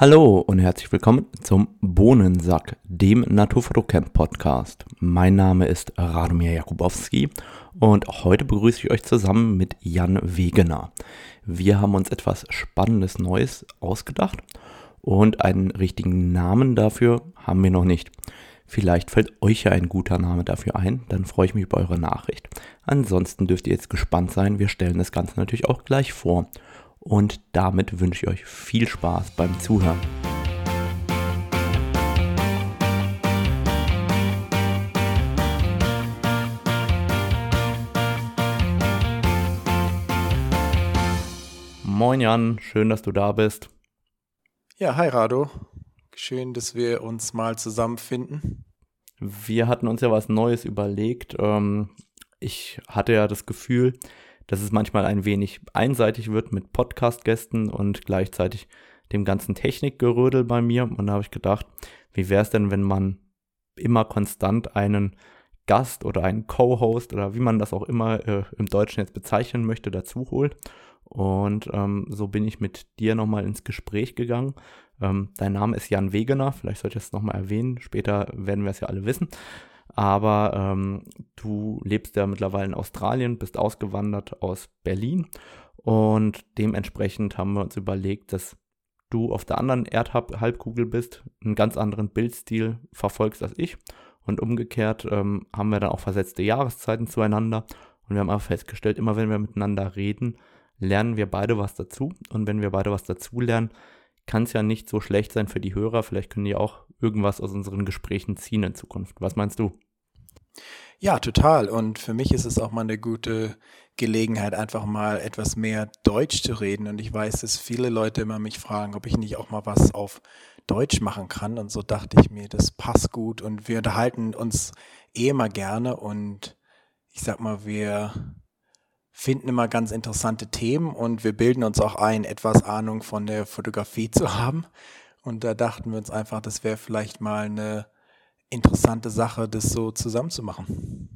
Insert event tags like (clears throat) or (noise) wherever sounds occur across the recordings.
Hallo und herzlich willkommen zum Bohnensack, dem Naturfotocamp Podcast. Mein Name ist Radomir Jakubowski und heute begrüße ich euch zusammen mit Jan Wegener. Wir haben uns etwas Spannendes Neues ausgedacht und einen richtigen Namen dafür haben wir noch nicht. Vielleicht fällt euch ja ein guter Name dafür ein, dann freue ich mich über eure Nachricht. Ansonsten dürft ihr jetzt gespannt sein, wir stellen das Ganze natürlich auch gleich vor und damit wünsche ich euch viel Spaß beim Zuhören. Moin Jan, schön, dass du da bist. Ja, hi Rado. Schön, dass wir uns mal zusammenfinden. Wir hatten uns ja was Neues überlegt. Ähm, ich hatte ja das Gefühl, dass es manchmal ein wenig einseitig wird mit Podcast-Gästen und gleichzeitig dem ganzen Technikgerödel bei mir. Und da habe ich gedacht, wie wäre es denn, wenn man immer konstant einen Gast oder einen Co-Host oder wie man das auch immer äh, im Deutschen jetzt bezeichnen möchte, dazu holt. Und ähm, so bin ich mit dir nochmal ins Gespräch gegangen. Ähm, dein Name ist Jan Wegener, vielleicht sollte ich es nochmal erwähnen. Später werden wir es ja alle wissen. Aber ähm, du lebst ja mittlerweile in Australien, bist ausgewandert aus Berlin und dementsprechend haben wir uns überlegt, dass du auf der anderen Erdhalbkugel bist, einen ganz anderen Bildstil verfolgst als ich. Und umgekehrt ähm, haben wir dann auch versetzte Jahreszeiten zueinander. Und wir haben auch festgestellt, immer wenn wir miteinander reden, lernen wir beide was dazu. Und wenn wir beide was dazu lernen, kann es ja nicht so schlecht sein für die Hörer. Vielleicht können die auch irgendwas aus unseren Gesprächen ziehen in Zukunft. Was meinst du? Ja, total. Und für mich ist es auch mal eine gute Gelegenheit, einfach mal etwas mehr Deutsch zu reden. Und ich weiß, dass viele Leute immer mich fragen, ob ich nicht auch mal was auf Deutsch machen kann. Und so dachte ich mir, das passt gut. Und wir unterhalten uns eh immer gerne. Und ich sag mal, wir finden immer ganz interessante Themen und wir bilden uns auch ein, etwas Ahnung von der Fotografie (laughs) zu haben. Und da dachten wir uns einfach, das wäre vielleicht mal eine interessante Sache, das so zusammenzumachen.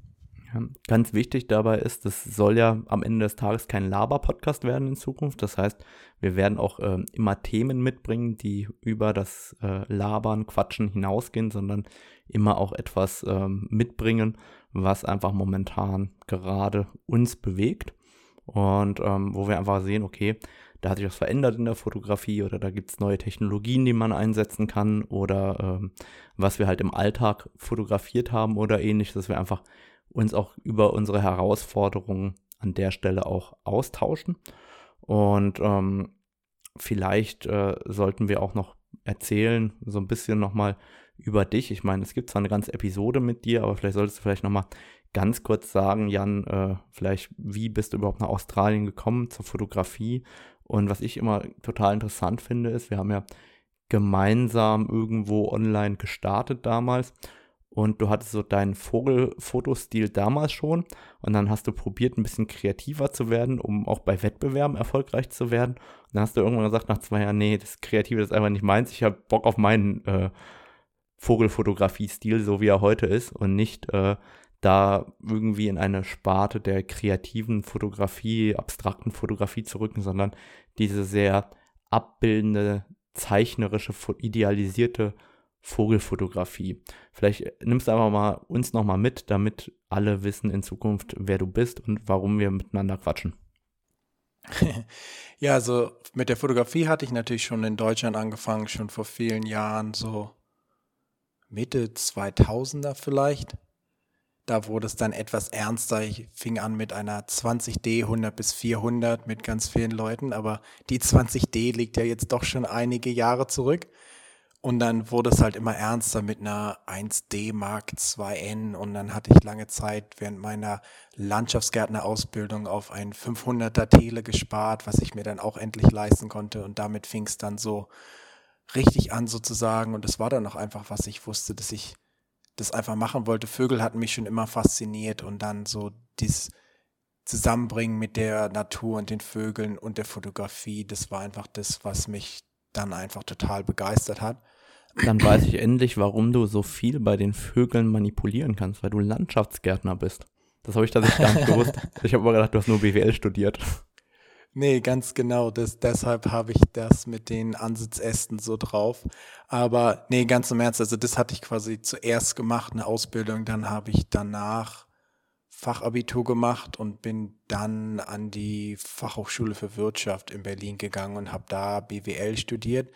Ja, ganz wichtig dabei ist, das soll ja am Ende des Tages kein Laber-Podcast werden in Zukunft. Das heißt, wir werden auch äh, immer Themen mitbringen, die über das äh, Labern, Quatschen hinausgehen, sondern immer auch etwas äh, mitbringen, was einfach momentan gerade uns bewegt und ähm, wo wir einfach sehen, okay, da hat sich was verändert in der Fotografie oder da gibt es neue Technologien, die man einsetzen kann oder ähm, was wir halt im Alltag fotografiert haben oder ähnliches, dass wir einfach uns auch über unsere Herausforderungen an der Stelle auch austauschen. Und ähm, vielleicht äh, sollten wir auch noch erzählen, so ein bisschen nochmal über dich. Ich meine, es gibt zwar eine ganze Episode mit dir, aber vielleicht solltest du vielleicht nochmal ganz kurz sagen, Jan, äh, vielleicht, wie bist du überhaupt nach Australien gekommen zur Fotografie? Und was ich immer total interessant finde, ist, wir haben ja gemeinsam irgendwo online gestartet damals. Und du hattest so deinen Vogelfotostil damals schon. Und dann hast du probiert, ein bisschen kreativer zu werden, um auch bei Wettbewerben erfolgreich zu werden. Und dann hast du irgendwann gesagt, nach zwei Jahren, nee, das Kreative ist einfach nicht meins, ich habe Bock auf meinen äh, Vogelfotografie-Stil, so wie er heute ist und nicht äh, da irgendwie in eine Sparte der kreativen Fotografie, abstrakten Fotografie zu rücken, sondern diese sehr abbildende, zeichnerische, idealisierte Vogelfotografie. Vielleicht nimmst du einfach mal uns nochmal mit, damit alle wissen in Zukunft, wer du bist und warum wir miteinander quatschen. (laughs) ja, also mit der Fotografie hatte ich natürlich schon in Deutschland angefangen, schon vor vielen Jahren, so Mitte 2000er vielleicht. Da wurde es dann etwas ernster. Ich fing an mit einer 20D 100 bis 400 mit ganz vielen Leuten, aber die 20D liegt ja jetzt doch schon einige Jahre zurück. Und dann wurde es halt immer ernster mit einer 1D Mark 2N und dann hatte ich lange Zeit während meiner Landschaftsgärtnerausbildung auf ein 500er Tele gespart, was ich mir dann auch endlich leisten konnte und damit fing es dann so richtig an sozusagen und es war dann auch einfach, was ich wusste, dass ich das einfach machen wollte. Vögel hatten mich schon immer fasziniert und dann so dieses Zusammenbringen mit der Natur und den Vögeln und der Fotografie, das war einfach das, was mich dann einfach total begeistert hat. Dann weiß ich endlich, warum du so viel bei den Vögeln manipulieren kannst, weil du Landschaftsgärtner bist. Das habe ich tatsächlich gar nicht (laughs) gewusst. Ich habe immer gedacht, du hast nur BWL studiert. Nee, ganz genau. Das, deshalb habe ich das mit den Ansitzästen so drauf. Aber nee, ganz im Ernst, also das hatte ich quasi zuerst gemacht, eine Ausbildung. Dann habe ich danach Fachabitur gemacht und bin dann an die Fachhochschule für Wirtschaft in Berlin gegangen und habe da BWL studiert,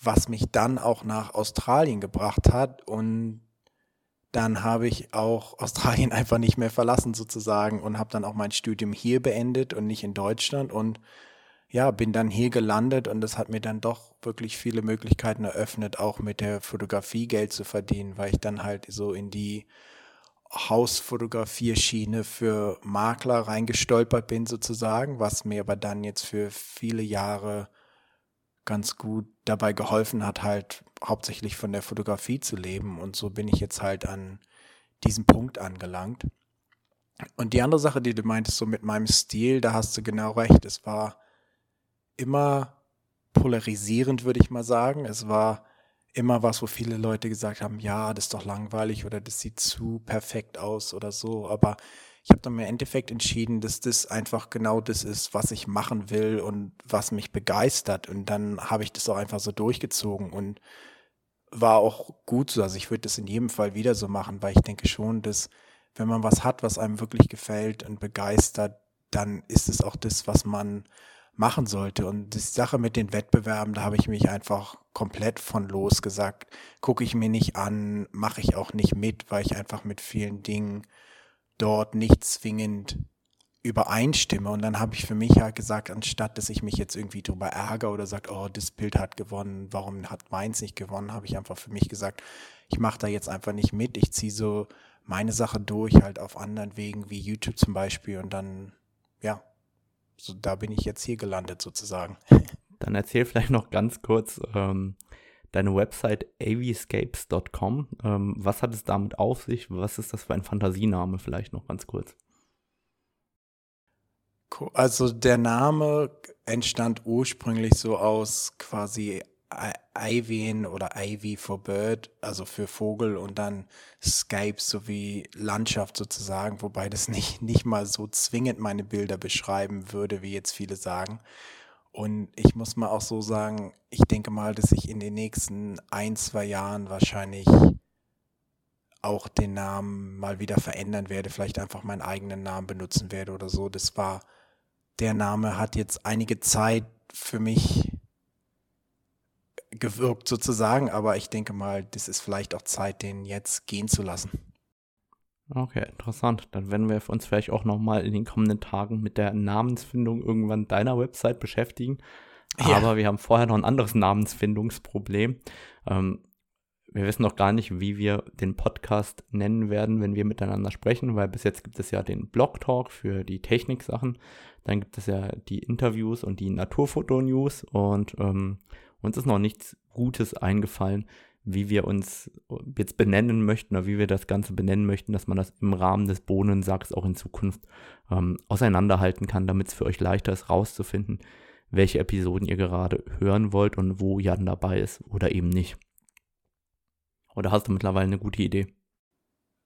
was mich dann auch nach Australien gebracht hat. Und dann habe ich auch (laughs) Australien einfach nicht mehr verlassen sozusagen und habe dann auch mein Studium hier beendet und nicht in Deutschland und ja, bin dann hier gelandet und das hat mir dann doch wirklich viele Möglichkeiten eröffnet, auch mit der Fotografie Geld zu verdienen, weil ich dann halt so in die Hausfotografierschiene für Makler reingestolpert bin sozusagen, was mir aber dann jetzt für viele Jahre ganz gut dabei geholfen hat, halt hauptsächlich von der Fotografie zu leben. Und so bin ich jetzt halt an diesem Punkt angelangt. Und die andere Sache, die du meintest, so mit meinem Stil, da hast du genau recht. Es war immer polarisierend, würde ich mal sagen. Es war immer was, wo viele Leute gesagt haben, ja, das ist doch langweilig oder das sieht zu perfekt aus oder so. Aber ich habe dann im Endeffekt entschieden, dass das einfach genau das ist, was ich machen will und was mich begeistert. Und dann habe ich das auch einfach so durchgezogen und war auch gut so. Also ich würde das in jedem Fall wieder so machen, weil ich denke schon, dass wenn man was hat, was einem wirklich gefällt und begeistert, dann ist es auch das, was man machen sollte. Und die Sache mit den Wettbewerben, da habe ich mich einfach komplett von los gesagt, gucke ich mir nicht an, mache ich auch nicht mit, weil ich einfach mit vielen Dingen dort nicht zwingend übereinstimme. Und dann habe ich für mich halt gesagt, anstatt dass ich mich jetzt irgendwie drüber ärgere oder sage, oh, das Bild hat gewonnen, warum hat meins nicht gewonnen, habe ich einfach für mich gesagt, ich mache da jetzt einfach nicht mit. Ich ziehe so meine Sache durch, halt auf anderen Wegen wie YouTube zum Beispiel. Und dann, ja, so da bin ich jetzt hier gelandet sozusagen. Dann erzähl vielleicht noch ganz kurz ähm, deine Website avscapes.com. Ähm, was hat es damit auf sich? Was ist das für ein Fantasiename? Vielleicht noch ganz kurz. Also der Name entstand ursprünglich so aus quasi Ivyen oder Ivy for Bird, also für Vogel und dann Skype sowie Landschaft sozusagen, wobei das (laughs) nicht, nicht mal so zwingend meine Bilder beschreiben würde, wie jetzt viele sagen. Und ich muss mal auch so sagen, ich denke mal, dass ich in den nächsten ein, zwei Jahren wahrscheinlich auch den Namen mal wieder verändern werde, vielleicht einfach meinen eigenen Namen benutzen werde oder so. Das war, der Name hat jetzt einige Zeit für mich gewirkt sozusagen, aber ich denke mal, das ist vielleicht auch Zeit, den jetzt gehen zu lassen. Okay, interessant. Dann werden wir uns vielleicht auch nochmal in den kommenden Tagen mit der Namensfindung irgendwann deiner Website beschäftigen. Ja. Aber wir haben vorher noch ein anderes Namensfindungsproblem. Ähm, wir wissen noch gar nicht, wie wir den Podcast nennen werden, wenn wir miteinander sprechen, weil bis jetzt gibt es ja den Blog Talk für die Techniksachen. Dann gibt es ja die Interviews und die Naturfoto-News und ähm, uns ist noch nichts Gutes eingefallen, wie wir uns jetzt benennen möchten oder wie wir das Ganze benennen möchten, dass man das im Rahmen des Bohnensacks auch in Zukunft ähm, auseinanderhalten kann, damit es für euch leichter ist, rauszufinden, welche Episoden ihr gerade hören wollt und wo Jan dabei ist oder eben nicht. Oder hast du mittlerweile eine gute Idee?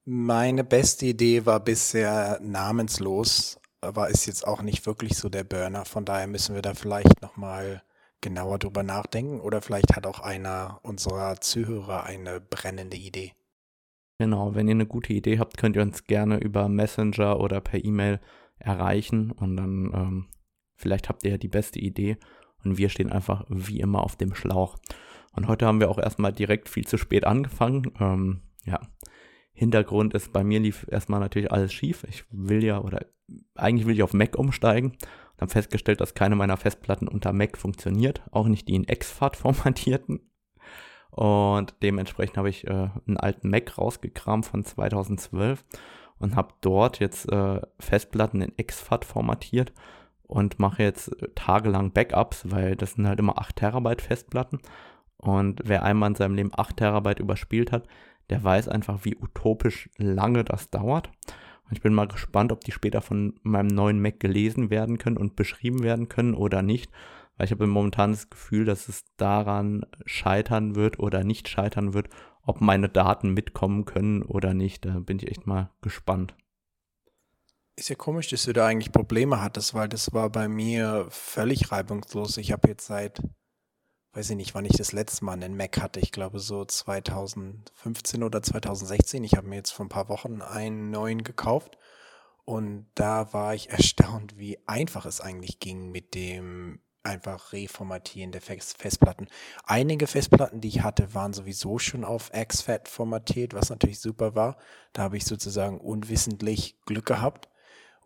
Meine beste Idee war bisher namenslos, aber ist jetzt auch nicht wirklich so der Burner. Von daher müssen wir da vielleicht nochmal genauer drüber nachdenken oder vielleicht hat auch einer unserer Zuhörer eine brennende Idee. Genau, wenn ihr eine gute Idee habt, könnt ihr uns gerne über Messenger oder per E-Mail erreichen und dann ähm, vielleicht habt ihr ja die beste Idee und wir stehen einfach wie immer auf dem Schlauch. Und heute haben wir auch erstmal direkt viel zu spät angefangen. Ähm, ja, Hintergrund ist, bei mir lief erstmal natürlich alles schief. Ich will ja, oder eigentlich will ich auf Mac umsteigen und habe festgestellt, dass keine meiner Festplatten unter Mac funktioniert, auch nicht die in XFAT (laughs) formatierten. Und dementsprechend habe ich äh, einen alten Mac rausgekramt von 2012 und habe dort jetzt äh, Festplatten in XFAT formatiert und mache jetzt äh, tagelang Backups, weil das sind halt immer 8 Terabyte Festplatten. Und wer einmal in seinem Leben 8 Terabyte überspielt hat, der weiß einfach, wie utopisch lange das dauert. Ich bin mal gespannt, ob die später von meinem neuen Mac gelesen werden können und beschrieben werden können oder nicht. Weil ich habe momentan das Gefühl, dass es daran scheitern wird oder nicht scheitern wird, ob meine Daten mitkommen können oder nicht. Da bin ich echt mal gespannt. Ist ja komisch, dass du da eigentlich Probleme hattest, weil das war bei mir völlig reibungslos. Ich habe jetzt seit, weiß ich nicht, wann ich das letzte Mal einen Mac hatte. Ich glaube so 2015 oder 2016. Ich habe mir jetzt vor ein paar Wochen einen neuen gekauft. Und da war ich erstaunt, wie einfach es eigentlich ging mit dem einfach Reformatieren der Festplatten. Einige Festplatten, die ich hatte, waren sowieso schon auf XFAT formatiert, was natürlich super war. Da habe ich sozusagen unwissentlich Glück gehabt.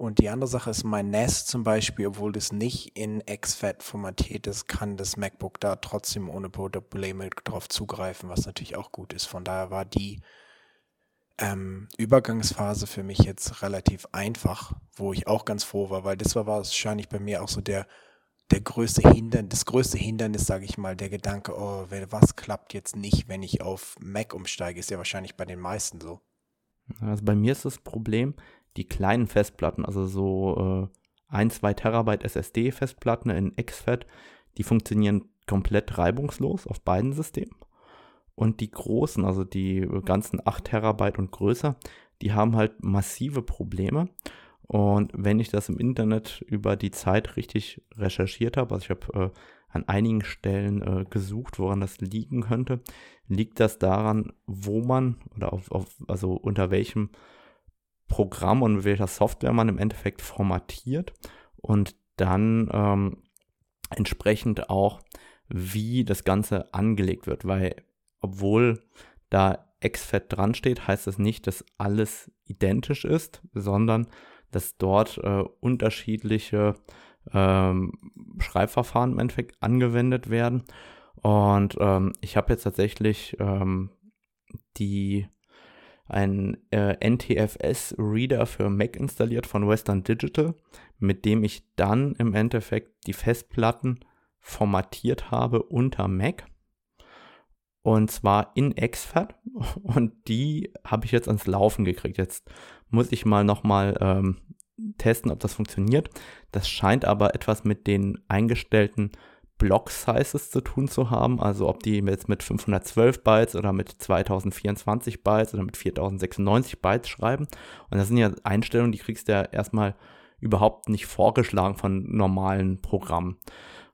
Und die andere Sache ist, mein NAS zum Beispiel, obwohl das nicht in XFAT formatiert ist, kann das MacBook da trotzdem ohne Probleme drauf zugreifen, was natürlich auch gut ist. Von daher war die ähm, Übergangsphase für mich jetzt relativ einfach, wo ich auch ganz froh war, weil das war wahrscheinlich bei mir auch so der der größte Hindernis, das größte Hindernis, sage ich mal, der Gedanke, oh, was klappt jetzt nicht, wenn ich auf Mac umsteige, ist ja wahrscheinlich bei den meisten so. Also bei mir ist das Problem, die kleinen Festplatten, also so äh, 1, 2 Terabyte SSD-Festplatten in XFAT, die funktionieren komplett reibungslos auf beiden Systemen. Und die großen, also die ganzen 8 Terabyte und größer, die haben halt massive Probleme. Und wenn ich das im Internet über die Zeit richtig recherchiert habe, also ich habe äh, an einigen Stellen äh, gesucht, woran das liegen könnte, liegt das daran, wo man oder auf, auf, also unter welchem Programm und welcher Software man im Endeffekt formatiert und dann ähm, entsprechend auch, wie das Ganze angelegt wird, weil obwohl da XFAT dran steht, heißt das nicht, dass alles identisch ist, sondern dass dort äh, unterschiedliche ähm, Schreibverfahren im Endeffekt angewendet werden. Und ähm, ich habe jetzt tatsächlich ähm, die einen äh, NTFS-Reader für Mac installiert von Western Digital, mit dem ich dann im Endeffekt die Festplatten formatiert habe unter Mac. Und zwar in XFAT. (laughs) Und die habe ich jetzt ans Laufen gekriegt. Jetzt muss ich mal nochmal ähm, testen, ob das funktioniert. Das scheint aber etwas mit den eingestellten Block-Sizes zu tun zu haben. Also ob die jetzt mit 512 Bytes oder mit 2024 Bytes oder mit 4096 Bytes schreiben. Und das sind ja Einstellungen, die kriegst du ja erstmal überhaupt nicht vorgeschlagen von normalen Programmen.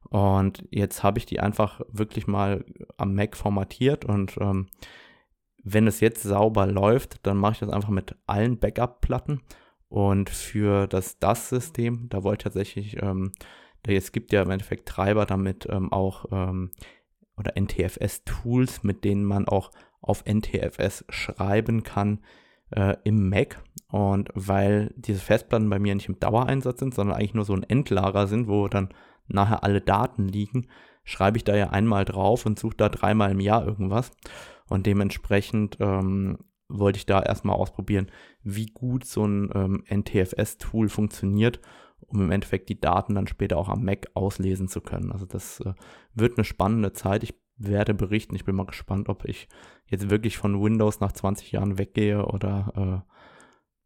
Und jetzt habe ich die einfach wirklich mal am Mac formatiert und ähm, wenn es jetzt sauber läuft, dann mache ich das einfach mit allen Backup-Platten. Und für das DAS-System, da wollte ich tatsächlich, ähm, es gibt ja im Endeffekt Treiber damit ähm, auch ähm, oder NTFS-Tools, mit denen man auch auf NTFS schreiben kann äh, im Mac. Und weil diese Festplatten bei mir nicht im Dauereinsatz sind, sondern eigentlich nur so ein Endlager sind, wo dann nachher alle Daten liegen, schreibe ich da ja einmal drauf und suche da dreimal im Jahr irgendwas. Und dementsprechend ähm, wollte ich da erstmal ausprobieren, wie gut so ein ähm, NTFS-Tool funktioniert, um im Endeffekt die Daten dann später auch am Mac auslesen zu können. Also das äh, wird eine spannende Zeit. Ich werde berichten. Ich bin mal gespannt, ob ich jetzt wirklich von Windows nach 20 Jahren weggehe oder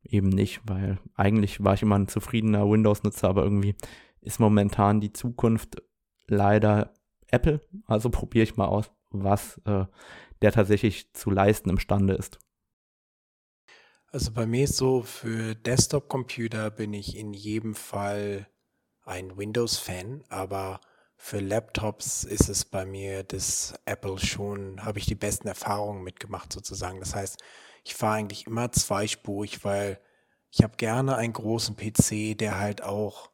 äh, eben nicht, weil eigentlich war ich immer ein zufriedener Windows-Nutzer, aber irgendwie ist momentan die Zukunft leider Apple. Also probiere ich mal aus, was äh, der tatsächlich zu leisten imstande ist. Also bei mir ist so, für Desktop-Computer bin ich in jedem Fall ein Windows-Fan, aber für Laptops ist es bei mir das Apple schon, habe ich die besten Erfahrungen mitgemacht sozusagen. Das heißt, ich fahre eigentlich immer zweispurig, weil ich habe gerne einen großen PC, der halt auch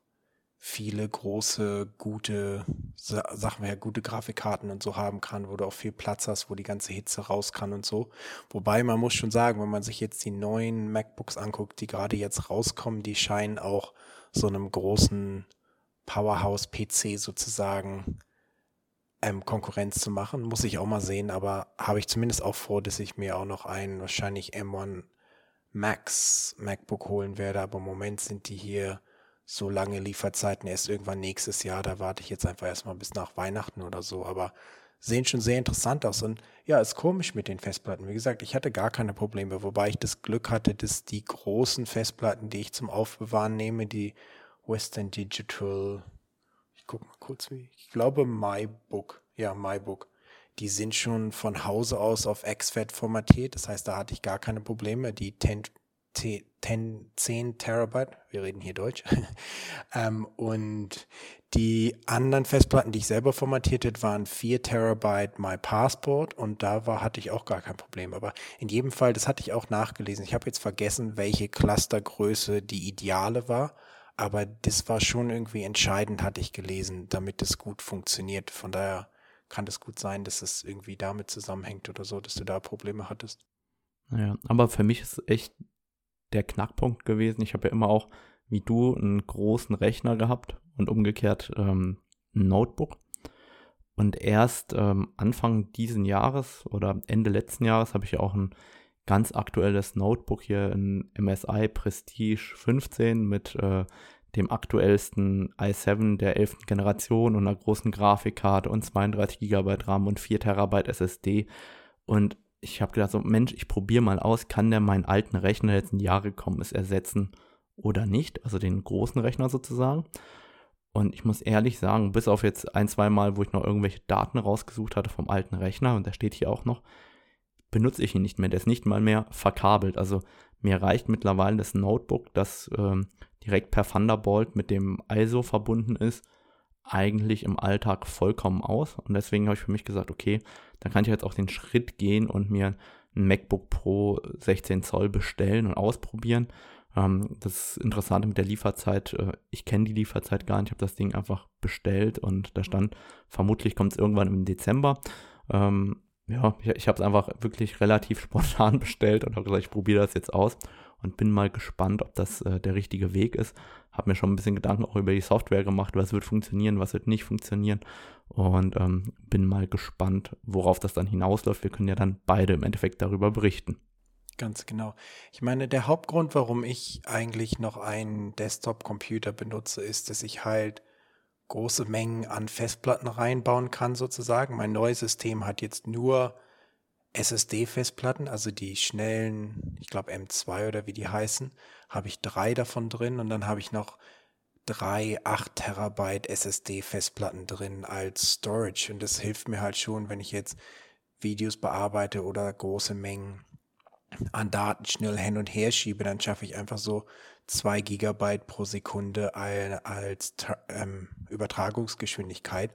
viele große, gute, Sachen wir ja, gute Grafikkarten und so haben kann, wo du auch viel Platz hast, wo die ganze Hitze raus kann und so. Wobei man muss schon sagen, wenn man sich jetzt die neuen MacBooks anguckt, die gerade jetzt rauskommen, die scheinen auch so einem großen Powerhouse-PC sozusagen ähm, Konkurrenz zu machen. Muss ich auch mal sehen, aber habe ich zumindest auch vor, dass ich mir auch noch einen wahrscheinlich M1 Max MacBook holen werde, aber im Moment sind die hier so lange Lieferzeiten erst irgendwann nächstes Jahr. Da warte ich jetzt einfach erstmal bis nach Weihnachten oder so. Aber sehen schon sehr interessant aus. Und ja, ist komisch mit den Festplatten. Wie gesagt, ich hatte gar keine Probleme, wobei ich das Glück hatte, dass die großen Festplatten, die ich zum Aufbewahren nehme, die Western Digital, ich guck mal kurz, wie, ich glaube MyBook, ja, MyBook, die sind schon von Hause aus auf XFAT formatiert. Das heißt, da hatte ich gar keine Probleme. Die 10 10, 10 Terabyte, wir reden hier Deutsch. (laughs) ähm, und die anderen Festplatten, die ich selber formatiert habe, waren 4 Terabyte My Passport und da war, hatte ich auch gar kein Problem. Aber in jedem Fall, das hatte ich auch nachgelesen. Ich habe jetzt vergessen, welche Clustergröße die ideale war, aber das war schon irgendwie entscheidend, hatte ich gelesen, damit es gut funktioniert. Von daher kann es gut sein, dass es irgendwie damit zusammenhängt oder so, dass du da Probleme hattest. Ja, aber für mich ist echt der Knackpunkt gewesen. Ich habe ja immer auch, wie du, einen großen Rechner gehabt und umgekehrt ähm, ein Notebook. Und erst ähm, Anfang diesen Jahres oder Ende letzten Jahres habe ich ja auch ein ganz aktuelles Notebook hier, ein MSI Prestige 15 mit äh, dem aktuellsten i7 der 11. Generation und einer großen Grafikkarte und 32 GB RAM und 4 TB SSD. Und ich habe gedacht, so Mensch, ich probiere mal aus, kann der meinen alten Rechner, der jetzt ein Jahr gekommen ist, ersetzen oder nicht? Also den großen Rechner sozusagen. Und ich muss ehrlich sagen, bis auf jetzt ein, zwei Mal, wo ich noch irgendwelche Daten rausgesucht hatte vom alten Rechner, und der steht hier auch noch, benutze ich ihn nicht mehr. Der ist nicht mal mehr verkabelt. Also mir reicht mittlerweile das Notebook, das ähm, direkt per Thunderbolt mit dem ISO verbunden ist, eigentlich im Alltag vollkommen aus. Und deswegen habe ich für mich gesagt, okay, dann kann ich jetzt auch den Schritt gehen und mir ein MacBook Pro 16 Zoll bestellen und ausprobieren. Ähm, das Interessante mit der Lieferzeit, äh, ich kenne die Lieferzeit gar nicht, ich habe das Ding einfach bestellt und da stand, vermutlich kommt es irgendwann im Dezember. Ähm, ja, ich, ich habe es einfach wirklich relativ (laughs) spontan bestellt und habe gesagt, ich probiere das jetzt aus und bin mal gespannt, ob das äh, der richtige Weg ist. Habe mir schon ein bisschen Gedanken auch über die Software gemacht, was wird funktionieren, was wird nicht funktionieren und ähm, bin mal gespannt, worauf das dann hinausläuft. Wir können ja dann beide im Endeffekt darüber berichten. Ganz genau. Ich meine, der Hauptgrund, warum ich eigentlich noch einen Desktop-Computer benutze, ist, dass ich halt große Mengen an Festplatten reinbauen kann, sozusagen. Mein neues System hat jetzt nur SSD-Festplatten, also die schnellen, ich glaube M2 oder wie die heißen, habe ich drei davon drin und dann habe ich noch drei 8 Terabyte SSD-Festplatten drin als Storage und das hilft mir halt schon, wenn ich jetzt Videos bearbeite oder große Mengen an Daten schnell hin und her schiebe, dann schaffe ich einfach so zwei Gigabyte pro Sekunde als ähm, Übertragungsgeschwindigkeit.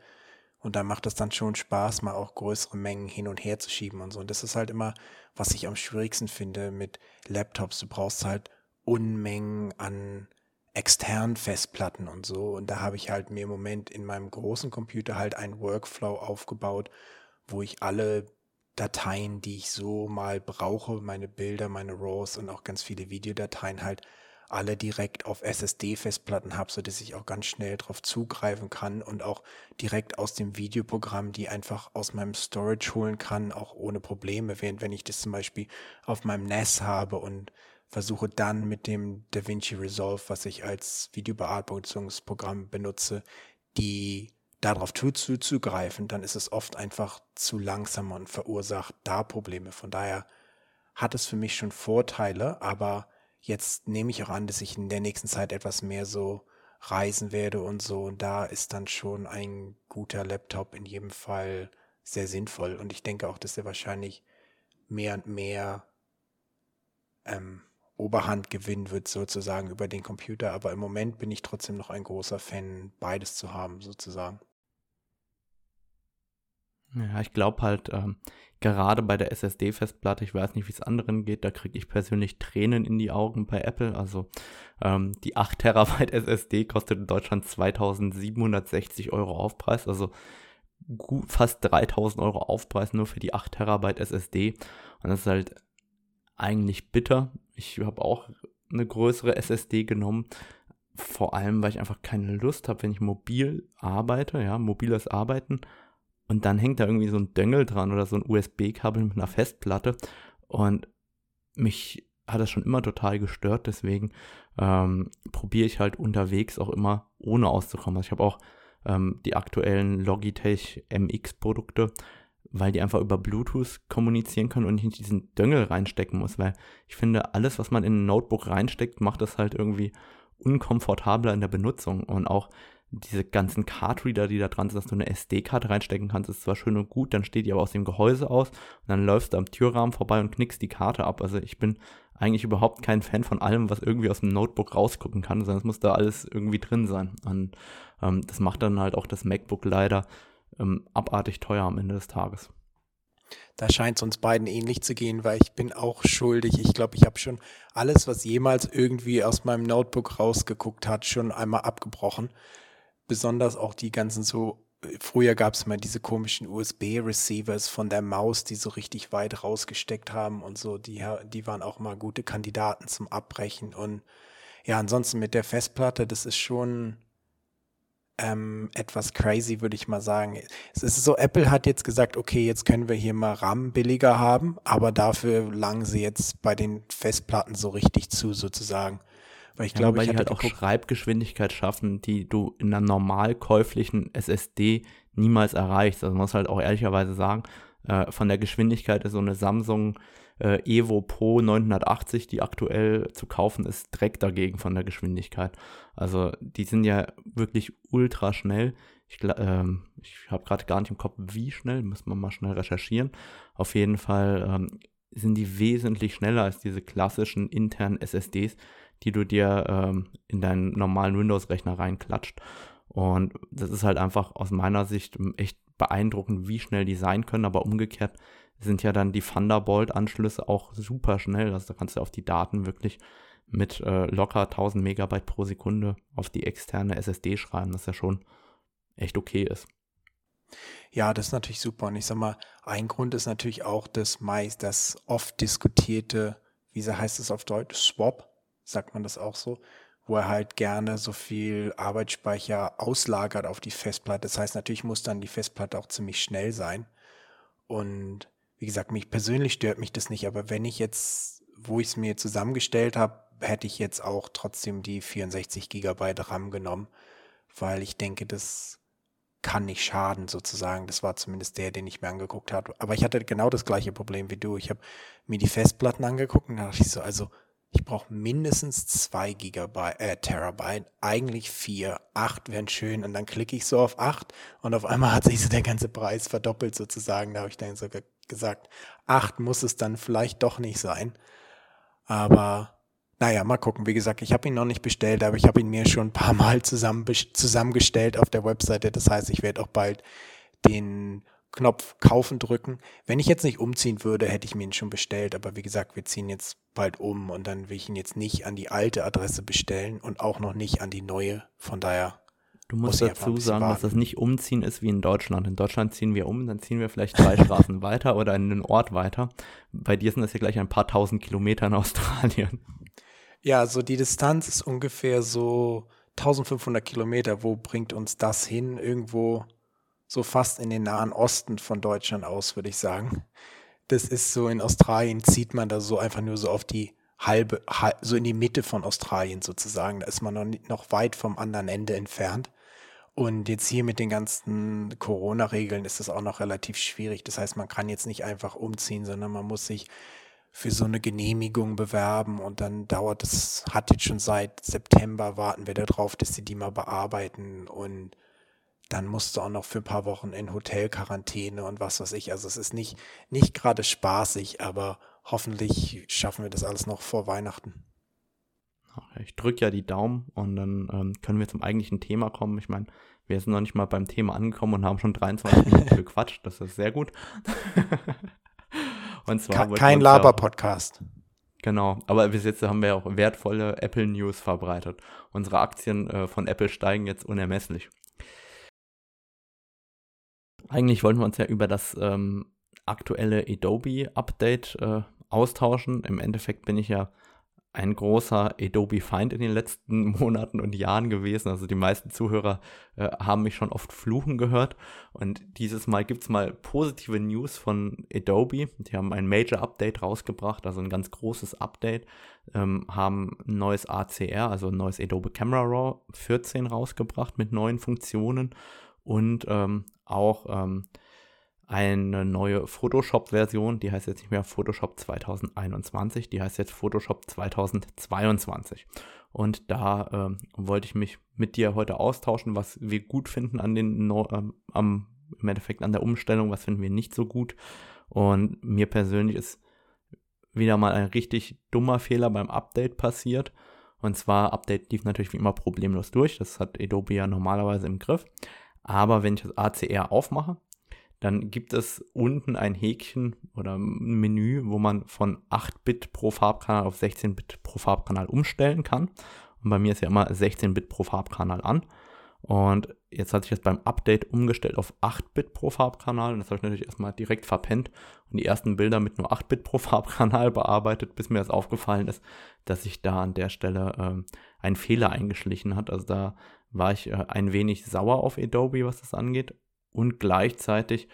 Und da macht es dann schon Spaß, mal auch größere Mengen hin und her zu schieben und so. Und das ist halt immer, was ich am schwierigsten finde mit Laptops. Du brauchst halt Unmengen an externen Festplatten und so. Und da habe ich halt mir im Moment in meinem großen Computer halt einen Workflow aufgebaut, wo ich alle Dateien, die ich so mal brauche, meine Bilder, meine RAWs und auch ganz viele Videodateien halt alle direkt auf SSD-Festplatten habe, so dass ich auch ganz schnell darauf zugreifen kann und auch direkt aus dem Videoprogramm die einfach aus meinem Storage holen kann, auch ohne Probleme. Während wenn ich das zum Beispiel auf meinem NAS habe und versuche dann mit dem DaVinci Resolve, was ich als Videobearbeitungsprogramm benutze, die darauf zuzugreifen, dann ist es oft einfach zu langsam und verursacht da Probleme. Von daher hat es für mich schon Vorteile, aber jetzt nehme ich auch an, dass ich in der nächsten Zeit etwas mehr so reisen werde und so. Und da ist dann schon ein guter Laptop in jedem Fall sehr sinnvoll. Und ich denke auch, dass er wahrscheinlich mehr und mehr ähm, Oberhand gewinnen wird, sozusagen über den Computer. Aber im Moment bin ich trotzdem noch ein großer Fan, beides zu haben, sozusagen. Ja, ich glaube halt, ähm, gerade bei der SSD-Festplatte, ich weiß nicht, wie es anderen geht, da kriege ich persönlich Tränen in die Augen bei Apple. Also ähm, die 8 Terabyte (laughs) SSD kostet in Deutschland 2760 Euro Aufpreis, also gut, fast 3000 Euro Aufpreis nur für die 8 Terabyte SSD. Und das ist halt eigentlich bitter. Ich habe auch eine größere SSD genommen, vor allem, weil ich einfach keine Lust habe, wenn ich mobil arbeite, ja, mobiles Arbeiten. Und dann hängt da irgendwie so ein Döngel dran oder so ein USB-Kabel mit einer Festplatte. Und mich hat das schon immer total gestört, deswegen ähm, probiere ich halt unterwegs auch immer ohne auszukommen. Also ich habe auch ähm, die aktuellen Logitech MX-Produkte, weil die einfach über Bluetooth kommunizieren können und ich nicht diesen Döngel reinstecken muss, weil ich finde, alles, was man in ein Notebook reinsteckt, macht das halt irgendwie unkomfortabler in der Benutzung und auch diese ganzen Cardreader, die da dran sind, dass du eine SD-Karte reinstecken kannst, ist zwar schön und gut, dann steht die aber aus dem Gehäuse aus und dann läufst du am Türrahmen vorbei und knickst die Karte ab. Also ich bin eigentlich überhaupt kein Fan von allem, was irgendwie aus dem Notebook rausgucken kann, sondern es muss da alles irgendwie drin sein. Und ähm, das macht dann halt auch das MacBook leider ähm, abartig teuer am Ende des Tages. Da scheint es uns beiden ähnlich zu gehen, weil ich bin auch schuldig. Ich glaube, ich habe schon alles, was jemals irgendwie aus meinem Notebook rausgeguckt hat, schon einmal abgebrochen. Besonders auch die ganzen so, früher gab es mal diese komischen USB-Receivers von der Maus, die so richtig weit rausgesteckt haben und so, die, die waren auch mal gute Kandidaten zum Abbrechen. Und ja, ansonsten mit der Festplatte, das ist schon, ähm, etwas crazy, würde ich mal sagen. Es ist so, Apple hat jetzt gesagt, okay, jetzt können wir hier mal RAM billiger haben, aber dafür langen sie jetzt bei den Festplatten so richtig zu, sozusagen. Weil ich ja, glaube, weil ich die halt auch Schreibgeschwindigkeit schaffen, die du in einer normal käuflichen SSD niemals erreichst. Also man muss halt auch ehrlicherweise sagen, äh, von der Geschwindigkeit ist so eine Samsung äh, Evo Pro 980, die aktuell zu kaufen ist, direkt dagegen von der Geschwindigkeit. Also die sind ja wirklich ultra schnell. Ich, ähm, ich habe gerade gar nicht im Kopf, wie schnell, müssen wir mal schnell recherchieren. Auf jeden Fall ähm, sind die wesentlich schneller als diese klassischen internen SSDs, die du dir ähm, in deinen normalen Windows-Rechner reinklatscht. Und das ist halt einfach aus meiner Sicht echt beeindruckend, wie schnell die sein können, aber umgekehrt sind ja dann die Thunderbolt-Anschlüsse auch super schnell. Also da kannst du auf die Daten wirklich mit äh, locker 1000 Megabyte pro Sekunde auf die externe SSD schreiben, das ja schon echt okay ist. Ja, das ist natürlich super. Und ich sag mal, ein Grund ist natürlich auch das meist, das oft diskutierte, wie heißt es auf Deutsch, Swap, sagt man das auch so, wo er halt gerne so viel Arbeitsspeicher auslagert auf die Festplatte. Das heißt, natürlich muss dann die Festplatte auch ziemlich schnell sein. Und wie gesagt, mich persönlich stört mich das nicht, aber wenn ich jetzt, wo ich es mir zusammengestellt habe, hätte ich jetzt auch trotzdem die 64 Gigabyte RAM genommen, weil ich denke, das kann nicht schaden sozusagen. Das war zumindest der, den ich mir angeguckt habe. Aber ich hatte genau das gleiche Problem wie du. Ich habe mir die Festplatten angeguckt und da dachte ich so, also ich brauche mindestens zwei Gigabyte, äh, Terabyte, eigentlich vier, acht wären schön. Und dann klicke ich so auf acht und auf einmal hat sich so der ganze Preis verdoppelt sozusagen. Da habe ich dann sogar gesagt, acht muss es dann vielleicht doch nicht sein. Aber naja, mal gucken. Wie gesagt, ich habe ihn noch nicht bestellt, aber ich habe ihn mir schon ein paar Mal zusammen, zusammengestellt auf der Webseite. Das heißt, ich werde auch bald den Knopf kaufen drücken. Wenn ich jetzt nicht umziehen würde, hätte ich mir ihn schon bestellt. Aber wie gesagt, wir ziehen jetzt bald um und dann will ich ihn jetzt nicht an die alte Adresse bestellen und auch noch nicht an die neue. Von daher Du musst dazu sagen, dass das nicht umziehen ist wie in Deutschland. In Deutschland ziehen wir um, dann ziehen wir vielleicht drei (laughs) Straßen weiter oder in einen Ort weiter. Bei dir sind das ja gleich ein paar tausend Kilometer in Australien. Ja, also die Distanz ist ungefähr so 1500 Kilometer. Wo bringt uns das hin? Irgendwo so fast in den Nahen Osten von Deutschland aus, würde ich sagen. Das ist so in Australien zieht man da so einfach nur so auf die halbe, so in die Mitte von Australien sozusagen. Da ist man noch, noch weit vom anderen Ende entfernt. Und jetzt hier mit den ganzen Corona-Regeln ist das auch noch relativ schwierig. Das heißt, man kann jetzt nicht einfach umziehen, sondern man muss sich für so eine Genehmigung bewerben und dann dauert das, hat jetzt schon seit September, warten wir darauf, dass sie die mal bearbeiten und dann musst du auch noch für ein paar Wochen in Hotelquarantäne und was weiß ich. Also es ist nicht, nicht gerade spaßig, aber hoffentlich schaffen wir das alles noch vor Weihnachten. Ich drücke ja die Daumen und dann ähm, können wir zum eigentlichen Thema kommen. Ich meine, wir sind noch nicht mal beim Thema angekommen und haben schon 23 (laughs) Minuten gequatscht. Das ist sehr gut. (laughs) und zwar Ke kein Laber-Podcast. Genau, aber bis jetzt haben wir ja auch wertvolle Apple News verbreitet. Unsere Aktien äh, von Apple steigen jetzt unermesslich. Eigentlich wollten wir uns ja über das ähm, aktuelle Adobe-Update äh, austauschen. Im Endeffekt bin ich ja ein großer Adobe-Feind in den letzten (laughs) Monaten und Jahren gewesen. Also die meisten Zuhörer äh, haben mich schon oft fluchen gehört. Und dieses Mal gibt es mal positive News von Adobe. Die haben ein Major-Update rausgebracht, also ein ganz großes Update. Ähm, haben ein neues ACR, also ein neues Adobe Camera Raw 14 rausgebracht mit neuen Funktionen. Und ähm, auch ähm, eine neue Photoshop-Version, die heißt jetzt nicht mehr Photoshop 2021, die heißt jetzt Photoshop 2022. Und da ähm, wollte ich mich mit dir heute austauschen, was wir gut finden an den no ähm, am, im Endeffekt an der Umstellung, was finden wir nicht so gut. Und mir persönlich ist wieder mal ein richtig dummer Fehler beim Update passiert. Und zwar, Update lief natürlich wie immer problemlos durch. Das hat Adobe ja normalerweise im Griff. Aber wenn ich das ACR aufmache, dann gibt es unten ein Häkchen oder ein Menü, wo man von 8-Bit pro Farbkanal auf 16-Bit pro Farbkanal umstellen kann. Und bei mir ist ja immer 16-Bit pro Farbkanal an. Und jetzt hat sich das beim Update umgestellt auf 8-Bit pro Farbkanal. Und das habe ich natürlich erstmal direkt verpennt und die ersten Bilder mit nur 8-Bit pro Farbkanal (laughs) bearbeitet, bis mir das aufgefallen ist, dass sich da an der Stelle ähm, ein Fehler eingeschlichen hat. Also da war ich äh, ein wenig sauer auf Adobe, was das angeht. Und gleichzeitig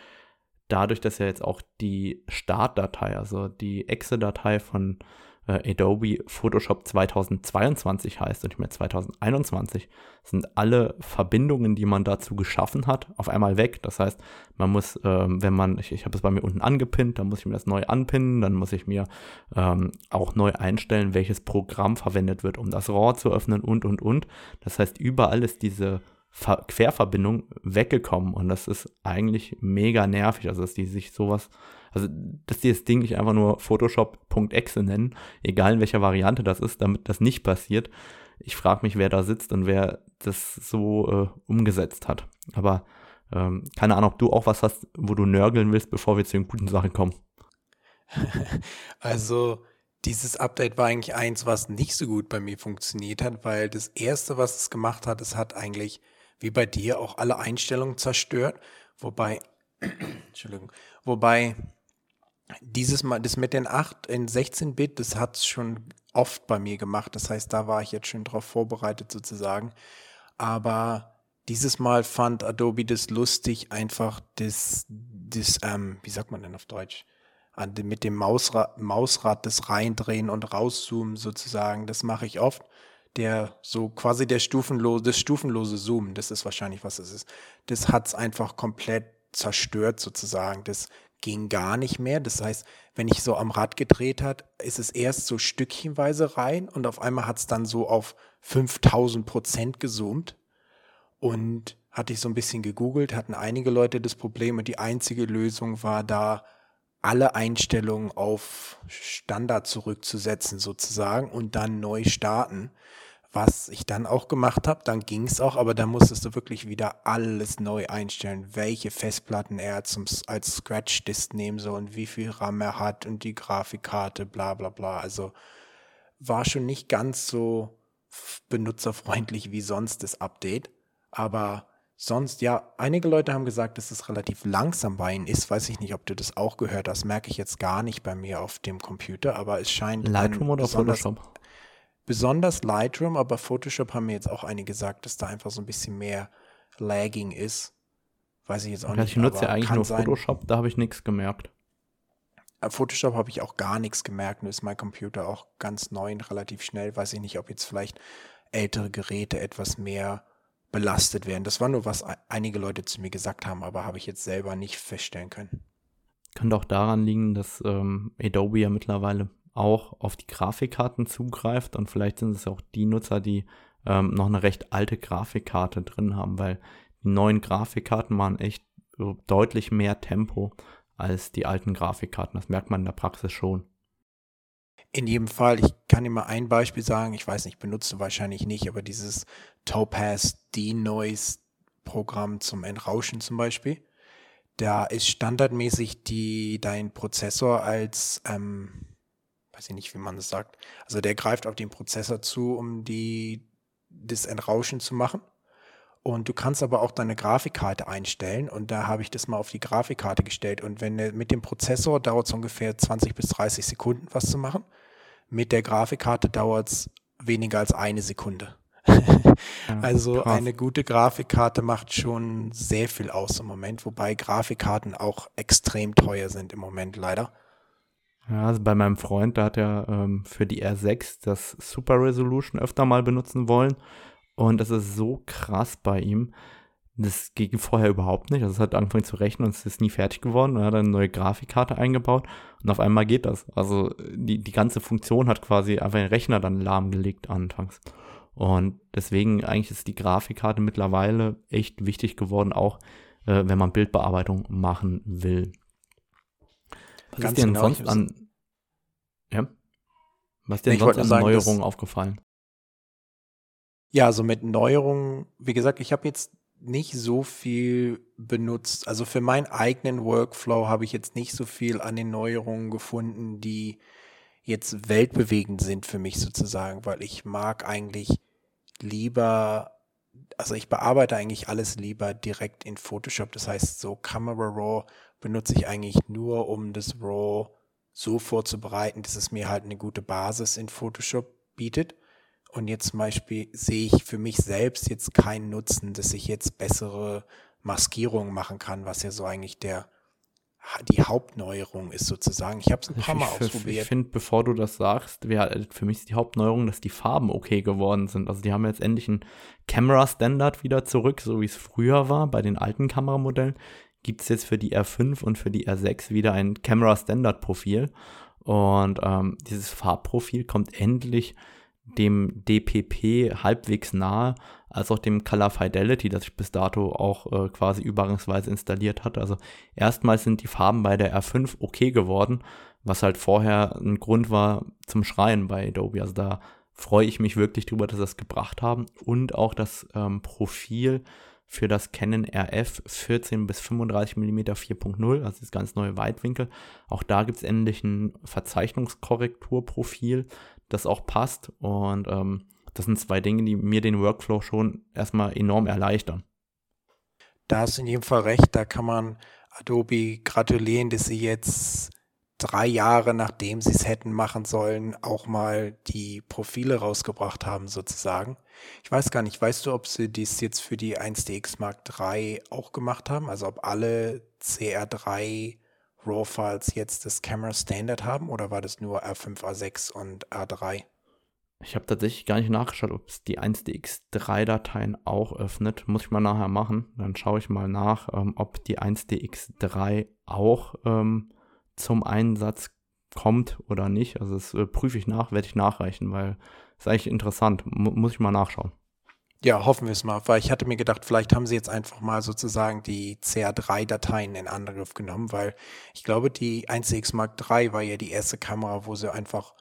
dadurch, dass ja jetzt auch die Startdatei, also die Exe-Datei von äh, Adobe Photoshop 2022 heißt und nicht mehr 2021, sind alle Verbindungen, die man dazu geschaffen hat, auf einmal weg. Das heißt, man muss, ähm, wenn man, ich, ich habe es bei mir unten angepinnt, dann muss ich mir das neu anpinnen, dann muss ich mir ähm, auch neu einstellen, welches Programm verwendet wird, um das RAW zu öffnen und, und, und. Das heißt, überall ist diese Ver Querverbindung weggekommen und das ist eigentlich mega nervig, also dass die sich sowas also, dass die das Ding nicht einfach nur Photoshop.exe nennen, egal in welcher Variante das ist, damit das nicht passiert. Ich frage mich, wer da sitzt und wer das so äh, umgesetzt hat. Aber ähm, keine Ahnung, ob du auch was hast, wo du nörgeln willst, bevor wir zu den guten Sachen kommen. (laughs) Also, dieses Update war eigentlich eins, was nicht so gut bei mir funktioniert hat, weil das erste, was es gemacht hat, es hat eigentlich, wie bei dir, auch alle Einstellungen zerstört. Wobei, (clears throat) Entschuldigung, wobei dieses Mal, das mit den 8 in 16-Bit, das hat es schon oft bei mir gemacht. Das heißt, da war ich jetzt schon drauf vorbereitet sozusagen. Aber dieses Mal fand Adobe das lustig, einfach das, das ähm, wie sagt man denn auf Deutsch? Mit dem Mausrad, Mausrad das reindrehen und rauszoomen sozusagen. Das mache ich oft. Der so quasi der stufenlose, das stufenlose Zoomen, das ist wahrscheinlich was es ist. Das hat es einfach komplett zerstört sozusagen. Das ging gar nicht mehr. Das heißt, wenn ich so am Rad gedreht hat, ist es erst so stückchenweise rein und auf einmal hat es dann so auf 5000 Prozent gezoomt. Und hatte ich so ein bisschen gegoogelt, hatten einige Leute das Problem und die einzige Lösung war da, alle Einstellungen auf Standard zurückzusetzen sozusagen und dann neu starten was ich dann auch gemacht habe, dann ging es auch, aber da musstest du wirklich wieder alles neu einstellen, welche Festplatten er zum, als Scratch-Disk nehmen soll und wie viel RAM er hat und die Grafikkarte, bla bla bla. Also war schon nicht ganz so benutzerfreundlich wie sonst das Update, aber sonst, ja, einige Leute haben gesagt, dass es relativ langsam bei ihnen ist. Weiß ich nicht, ob du das auch gehört hast. Merke ich jetzt gar nicht bei mir auf dem Computer, aber es scheint. Lightroom oder Photoshop? Besonders Lightroom, aber Photoshop haben mir jetzt auch einige gesagt, dass da einfach so ein bisschen mehr Lagging ist. Weiß ich jetzt auch ja, nicht. Ich nutze ja eigentlich nur sein. Photoshop, da habe ich nichts gemerkt. Äh, Photoshop habe ich auch gar nichts gemerkt, nur ist mein Computer auch ganz neu und relativ schnell. Weiß ich nicht, ob jetzt vielleicht ältere Geräte etwas mehr belastet werden. Das war nur, was einige Leute zu mir gesagt haben, aber habe ich jetzt selber nicht feststellen können. Könnte auch daran liegen, dass ähm, Adobe ja mittlerweile auch auf die Grafikkarten zugreift und vielleicht sind es auch die Nutzer, die ähm, noch eine recht alte Grafikkarte drin haben, weil die neuen Grafikkarten waren echt deutlich mehr Tempo als die alten Grafikkarten. Das merkt man in der Praxis schon. In jedem Fall, ich kann dir mal ein Beispiel sagen, ich weiß nicht, benutzt du wahrscheinlich nicht, aber dieses Topaz D-Noise Programm zum Entrauschen zum Beispiel, da ist standardmäßig die, dein Prozessor als ähm, weiß ich nicht, wie man das sagt. Also der greift auf den Prozessor zu, um die, das Entrauschen zu machen. Und du kannst aber auch deine Grafikkarte einstellen. Und da habe ich das mal auf die Grafikkarte gestellt. Und wenn mit dem Prozessor dauert es ungefähr 20 bis 30 Sekunden, was zu machen. Mit der Grafikkarte dauert es weniger als eine Sekunde. (laughs) also krass. eine gute Grafikkarte macht schon sehr viel aus im Moment, wobei Grafikkarten auch extrem teuer sind im Moment leider. Ja, also bei meinem Freund, da hat er ähm, für die R6 das Super Resolution öfter mal benutzen wollen. Und das ist so krass bei ihm. Das ging vorher überhaupt nicht. Also es hat angefangen zu rechnen und es ist nie fertig geworden. Er hat eine neue Grafikkarte eingebaut und auf einmal geht das. Also die, die ganze Funktion hat quasi einfach den Rechner dann lahmgelegt anfangs. Und deswegen eigentlich ist die Grafikkarte mittlerweile echt wichtig geworden, auch äh, wenn man Bildbearbeitung machen will. Was Ganz ist dir denn genau, sonst an, ja? Was ist dir sonst an sagen, Neuerungen aufgefallen? Ja, also mit Neuerungen, wie gesagt, ich habe jetzt nicht so viel benutzt. Also für meinen eigenen Workflow habe ich jetzt nicht so viel an den Neuerungen gefunden, die jetzt weltbewegend sind für mich sozusagen, weil ich mag eigentlich lieber, also ich bearbeite eigentlich alles lieber direkt in Photoshop. Das heißt, so Camera Raw benutze ich eigentlich nur, um das RAW so vorzubereiten, dass es mir halt eine gute Basis in Photoshop bietet. Und jetzt zum Beispiel sehe ich für mich selbst jetzt keinen Nutzen, dass ich jetzt bessere Maskierungen machen kann, was ja so eigentlich der die Hauptneuerung ist sozusagen. Ich habe es ein paar Mal ich, ausprobiert. Ich finde, bevor du das sagst, wär, für mich ist die Hauptneuerung, dass die Farben okay geworden sind. Also die haben jetzt endlich einen Camera Standard wieder zurück, so wie es früher war bei den alten Kameramodellen. Gibt es jetzt für die R5 und für die R6 wieder ein Camera Standard Profil. Und ähm, dieses Farbprofil kommt endlich dem DPP halbwegs nahe, als auch dem Color Fidelity, das ich bis dato auch äh, quasi übergangsweise installiert hatte. Also erstmals sind die Farben bei der R5 okay geworden, was halt vorher ein Grund war zum Schreien bei Adobe. Also da freue ich mich wirklich drüber, dass sie das gebracht haben und auch das ähm, Profil für das Canon RF 14 bis 35 mm 4.0, also das ganz neue Weitwinkel. Auch da gibt es endlich ein Verzeichnungskorrekturprofil, das auch passt. Und ähm, das sind zwei Dinge, die mir den Workflow schon erstmal enorm erleichtern. Da hast du in jedem Fall recht, da kann man Adobe gratulieren, dass sie jetzt drei Jahre nachdem sie es hätten machen sollen, auch mal die Profile rausgebracht haben, sozusagen. Ich weiß gar nicht, weißt du, ob sie dies jetzt für die 1DX Mark III auch gemacht haben? Also ob alle CR3 RAW-Files jetzt das Camera Standard haben oder war das nur R5, A6 und R3? Ich habe tatsächlich gar nicht nachgeschaut, ob es die 1DX3-Dateien auch öffnet. Muss ich mal nachher machen. Dann schaue ich mal nach, ähm, ob die 1DX3 auch ähm, zum Einsatz kommt oder nicht. Also das äh, prüfe ich nach, werde ich nachreichen, weil ist eigentlich interessant. M muss ich mal nachschauen. Ja, hoffen wir es mal, weil ich hatte mir gedacht, vielleicht haben sie jetzt einfach mal sozusagen die CR3-Dateien in Angriff genommen, weil ich glaube, die 1DX Mark III war ja die erste Kamera, wo sie einfach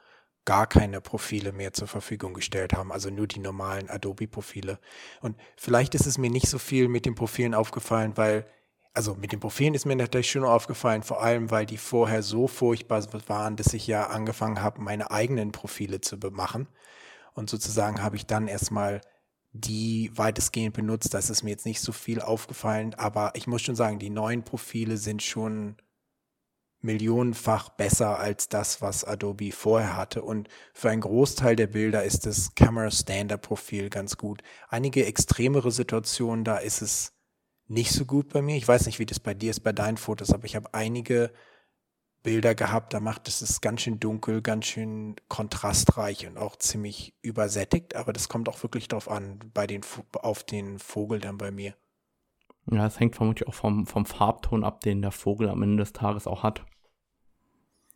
gar keine Profile mehr zur Verfügung gestellt haben, also nur die normalen Adobe-Profile. Und vielleicht ist es mir nicht so viel mit den Profilen aufgefallen, weil, also mit den Profilen ist mir natürlich schon aufgefallen, vor allem weil die vorher so furchtbar waren, dass ich ja angefangen habe, meine eigenen Profile zu machen. Und sozusagen habe ich dann erstmal die weitestgehend benutzt. Das ist mir jetzt nicht so viel aufgefallen, aber ich muss schon sagen, die neuen Profile sind schon millionenfach besser als das, was Adobe vorher hatte. Und für einen Großteil der Bilder ist das Camera Standard Profil ganz gut. Einige extremere Situationen, da ist es nicht so gut bei mir. Ich weiß nicht, wie das bei dir ist, bei deinen Fotos, aber ich habe einige Bilder gehabt, da macht es es ganz schön dunkel, ganz schön kontrastreich und auch ziemlich übersättigt, aber das kommt auch wirklich darauf an, bei den, auf den Vogel dann bei mir. Ja, es hängt vermutlich auch vom, vom Farbton ab, den der Vogel am Ende des Tages auch hat.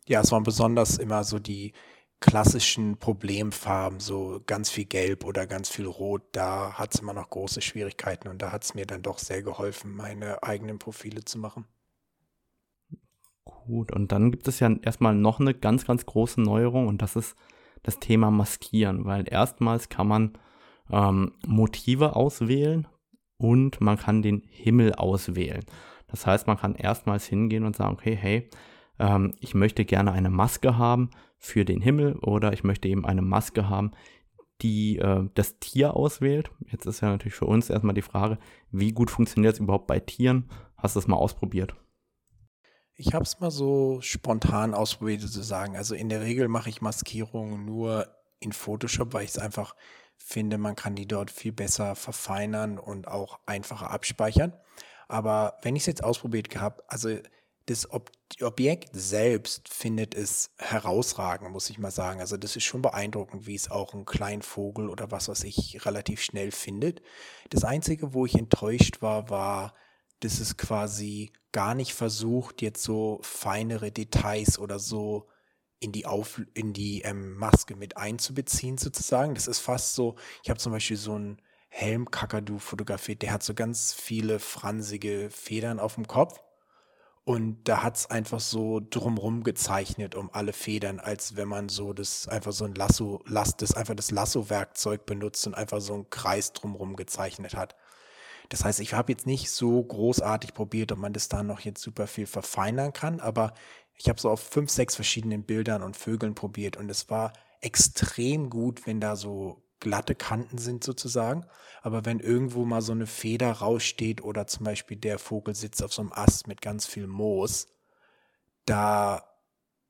Ja, es waren besonders immer so die klassischen Problemfarben, so ganz viel Gelb oder ganz viel Rot, da hat es immer noch große Schwierigkeiten und da hat es mir dann doch sehr geholfen, meine eigenen Profile zu machen. Gut, und dann gibt es ja erstmal noch eine ganz, ganz große Neuerung und das ist das Thema Maskieren, weil erstmals kann man ähm, Motive auswählen und man kann den Himmel auswählen. Das heißt, man kann erstmals hingehen und sagen, okay, hey, ähm, ich möchte gerne eine Maske haben für den Himmel oder ich möchte eben eine Maske haben, die äh, das Tier auswählt. Jetzt ist ja natürlich für uns erstmal die Frage, wie gut funktioniert es überhaupt bei Tieren? Hast du es mal ausprobiert? Ich habe es mal so spontan ausprobiert sozusagen. Also in der Regel mache ich Maskierungen nur in Photoshop, weil ich es einfach finde, man kann die dort viel besser verfeinern und auch einfacher abspeichern. Aber wenn ich es jetzt ausprobiert gehabt, also das Ob Objekt selbst findet es herausragend, muss ich mal sagen. Also das ist schon beeindruckend, wie es auch ein kleinen Vogel oder was weiß ich relativ schnell findet. Das Einzige, wo ich enttäuscht war, war, dass es quasi gar nicht versucht, jetzt so feinere Details oder so in die, Auf in die ähm, Maske mit einzubeziehen sozusagen. Das ist fast so, ich habe zum Beispiel so einen Helm-Kakadu fotografiert, der hat so ganz viele fransige Federn auf dem Kopf. Und da hat es einfach so drumrum gezeichnet um alle Federn, als wenn man so das einfach so ein Lasso, das einfach das Lasso-Werkzeug benutzt und einfach so einen Kreis drumrum gezeichnet hat. Das heißt, ich habe jetzt nicht so großartig probiert, ob man das da noch jetzt super viel verfeinern kann, aber ich habe so auf fünf, sechs verschiedenen Bildern und Vögeln probiert und es war extrem gut, wenn da so glatte Kanten sind sozusagen. Aber wenn irgendwo mal so eine Feder raussteht oder zum Beispiel der Vogel sitzt auf so einem Ast mit ganz viel Moos, da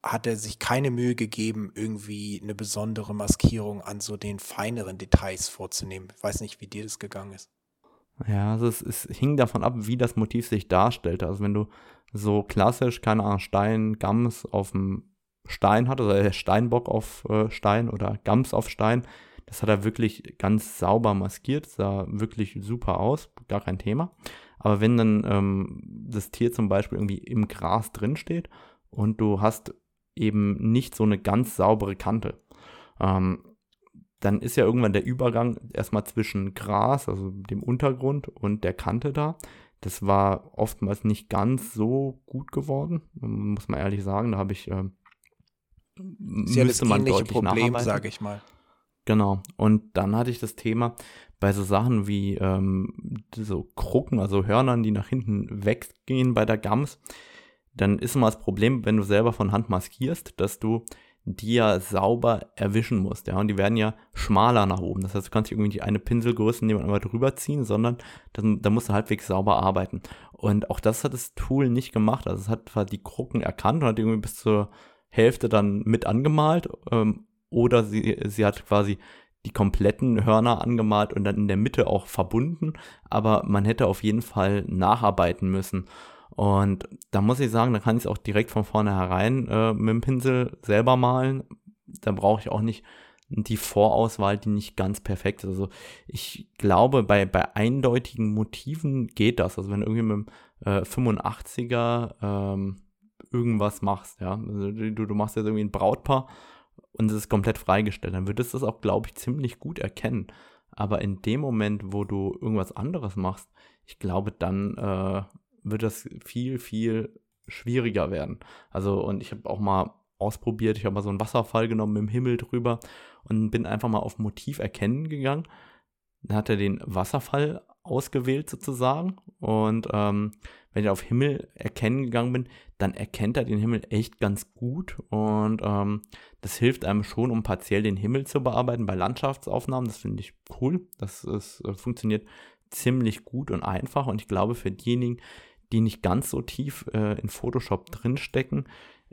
hat er sich keine Mühe gegeben, irgendwie eine besondere Maskierung an so den feineren Details vorzunehmen. Ich weiß nicht, wie dir das gegangen ist. Ja, also es, es hing davon ab, wie das Motiv sich darstellte. Also wenn du so klassisch, keine Ahnung, Stein, Gams auf dem Stein hattest, oder Steinbock auf äh, Stein oder Gams auf Stein, das hat er wirklich ganz sauber maskiert, sah wirklich super aus, gar kein Thema. Aber wenn dann ähm, das Tier zum Beispiel irgendwie im Gras drin steht und du hast eben nicht so eine ganz saubere Kante, ähm, dann ist ja irgendwann der Übergang erstmal zwischen Gras, also dem Untergrund und der Kante da. Das war oftmals nicht ganz so gut geworden, muss man ehrlich sagen. Da habe ich äh, ist ja das ähnliche Problem, sage ich mal. Genau. Und dann hatte ich das Thema bei so Sachen wie ähm, so Krucken, also Hörnern, die nach hinten weggehen bei der Gams. Dann ist immer das Problem, wenn du selber von Hand maskierst, dass du die ja sauber erwischen musst, ja, und die werden ja schmaler nach oben. Das heißt, du kannst nicht irgendwie die eine Pinselgröße nehmen und einmal drüber ziehen, sondern da musst du halbwegs sauber arbeiten. Und auch das hat das Tool nicht gemacht. Also es hat zwar die Krucken erkannt und hat irgendwie bis zur Hälfte dann mit angemalt, ähm, oder sie, sie hat quasi die kompletten Hörner angemalt und dann in der Mitte auch verbunden, aber man hätte auf jeden Fall nacharbeiten müssen. Und da muss ich sagen, da kann ich es auch direkt von vornherein äh, mit dem Pinsel selber malen. Da brauche ich auch nicht die Vorauswahl, die nicht ganz perfekt ist. Also ich glaube, bei, bei eindeutigen Motiven geht das. Also wenn du irgendwie mit dem äh, 85er ähm, irgendwas machst, ja. Also du, du machst jetzt irgendwie ein Brautpaar und es ist komplett freigestellt, dann würdest du es auch, glaube ich, ziemlich gut erkennen. Aber in dem Moment, wo du irgendwas anderes machst, ich glaube, dann äh, wird das viel, viel schwieriger werden. Also, und ich habe auch mal ausprobiert, ich habe mal so einen Wasserfall genommen mit dem Himmel drüber und bin einfach mal auf Motiv erkennen gegangen. Dann hat er den Wasserfall ausgewählt sozusagen und ähm, wenn ich auf Himmel erkennen gegangen bin, dann erkennt er den Himmel echt ganz gut und ähm, das hilft einem schon, um partiell den Himmel zu bearbeiten bei Landschaftsaufnahmen. Das finde ich cool. Das ist, äh, funktioniert ziemlich gut und einfach und ich glaube für diejenigen, die nicht ganz so tief äh, in Photoshop drinstecken,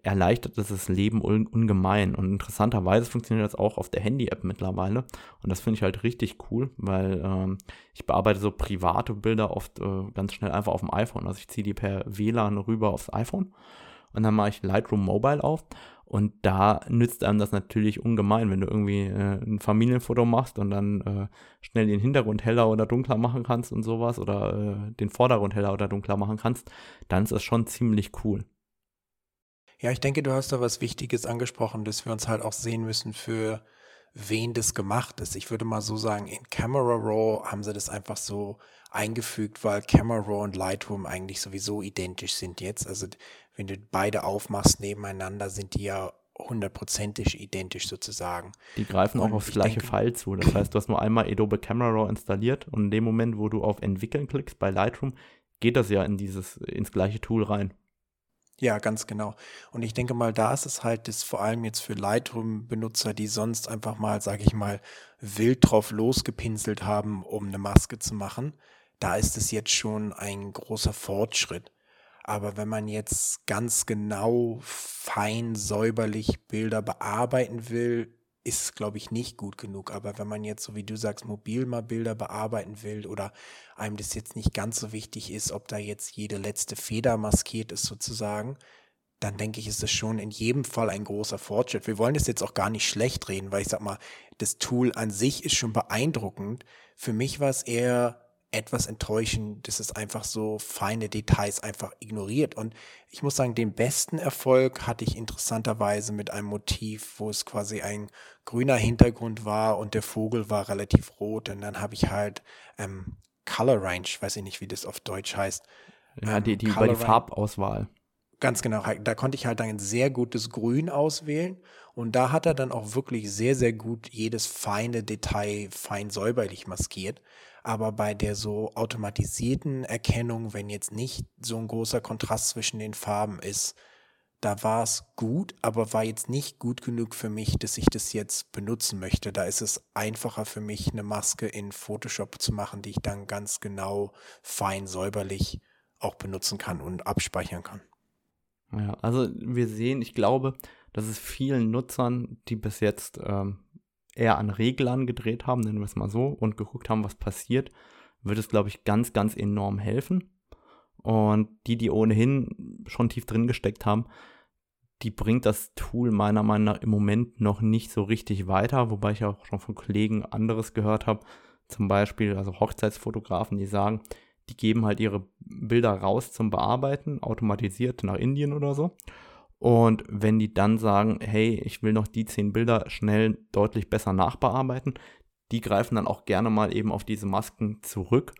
erleichtert das das Leben un ungemein. Und interessanterweise funktioniert das auch auf der Handy-App mittlerweile. Und das finde ich halt richtig cool, weil ähm, ich bearbeite so private Bilder oft äh, ganz schnell einfach auf dem iPhone. Also ich ziehe die per WLAN rüber aufs iPhone und dann mache ich Lightroom Mobile auf. Und da nützt einem das natürlich ungemein, wenn du irgendwie äh, ein Familienfoto machst und dann äh, schnell den Hintergrund heller oder dunkler machen kannst und sowas oder äh, den Vordergrund heller oder dunkler machen kannst, dann ist das schon ziemlich cool. Ja, ich denke, du hast da was Wichtiges angesprochen, dass wir uns halt auch sehen müssen, für wen das gemacht ist. Ich würde mal so sagen, in Camera Raw haben sie das einfach so eingefügt, weil Camera Raw und Lightroom eigentlich sowieso identisch sind jetzt. Also wenn du beide aufmachst nebeneinander, sind die ja hundertprozentig identisch sozusagen. Die greifen und auch aufs gleiche denke, File zu. Das heißt, du hast nur einmal Adobe Camera Raw installiert und in dem Moment, wo du auf Entwickeln klickst bei Lightroom, geht das ja in dieses, ins gleiche Tool rein. Ja, ganz genau. Und ich denke mal, da ist es halt das vor allem jetzt für Lightroom-Benutzer, die sonst einfach mal, sage ich mal, wild drauf losgepinselt haben, um eine Maske zu machen. Da ist es jetzt schon ein großer Fortschritt. Aber wenn man jetzt ganz genau, fein, säuberlich Bilder bearbeiten will, ist, glaube ich, nicht gut genug. Aber wenn man jetzt, so wie du sagst, mobil mal Bilder bearbeiten will oder einem das jetzt nicht ganz so wichtig ist, ob da jetzt jede letzte Feder maskiert ist sozusagen, dann denke ich, ist das schon in jedem Fall ein großer Fortschritt. Wir wollen das jetzt auch gar nicht schlecht reden, weil ich sag mal, das Tool an sich ist schon beeindruckend. Für mich war es eher etwas enttäuschend, dass es einfach so feine Details einfach ignoriert. Und ich muss sagen, den besten Erfolg hatte ich interessanterweise mit einem Motiv, wo es quasi ein grüner Hintergrund war und der Vogel war relativ rot. Und dann habe ich halt ähm, Color Range, weiß ich nicht, wie das auf Deutsch heißt. Ja, die, die ähm, über die Farbauswahl. Ganz genau, da konnte ich halt ein sehr gutes Grün auswählen und da hat er dann auch wirklich sehr, sehr gut jedes feine Detail fein säuberlich maskiert. Aber bei der so automatisierten Erkennung, wenn jetzt nicht so ein großer Kontrast zwischen den Farben ist, da war es gut, aber war jetzt nicht gut genug für mich, dass ich das jetzt benutzen möchte. Da ist es einfacher für mich, eine Maske in Photoshop zu machen, die ich dann ganz genau fein säuberlich auch benutzen kann und abspeichern kann. Ja, also wir sehen, ich glaube, dass es vielen Nutzern, die bis jetzt ähm, eher an Reglern gedreht haben, nennen wir es mal so, und geguckt haben, was passiert, wird es, glaube ich, ganz, ganz enorm helfen. Und die, die ohnehin schon tief drin gesteckt haben, die bringt das Tool meiner Meinung nach im Moment noch nicht so richtig weiter, wobei ich auch schon von Kollegen anderes gehört habe, zum Beispiel also Hochzeitsfotografen, die sagen, die geben halt ihre Bilder raus zum Bearbeiten, automatisiert nach Indien oder so. Und wenn die dann sagen, hey, ich will noch die zehn Bilder schnell deutlich besser nachbearbeiten, die greifen dann auch gerne mal eben auf diese Masken zurück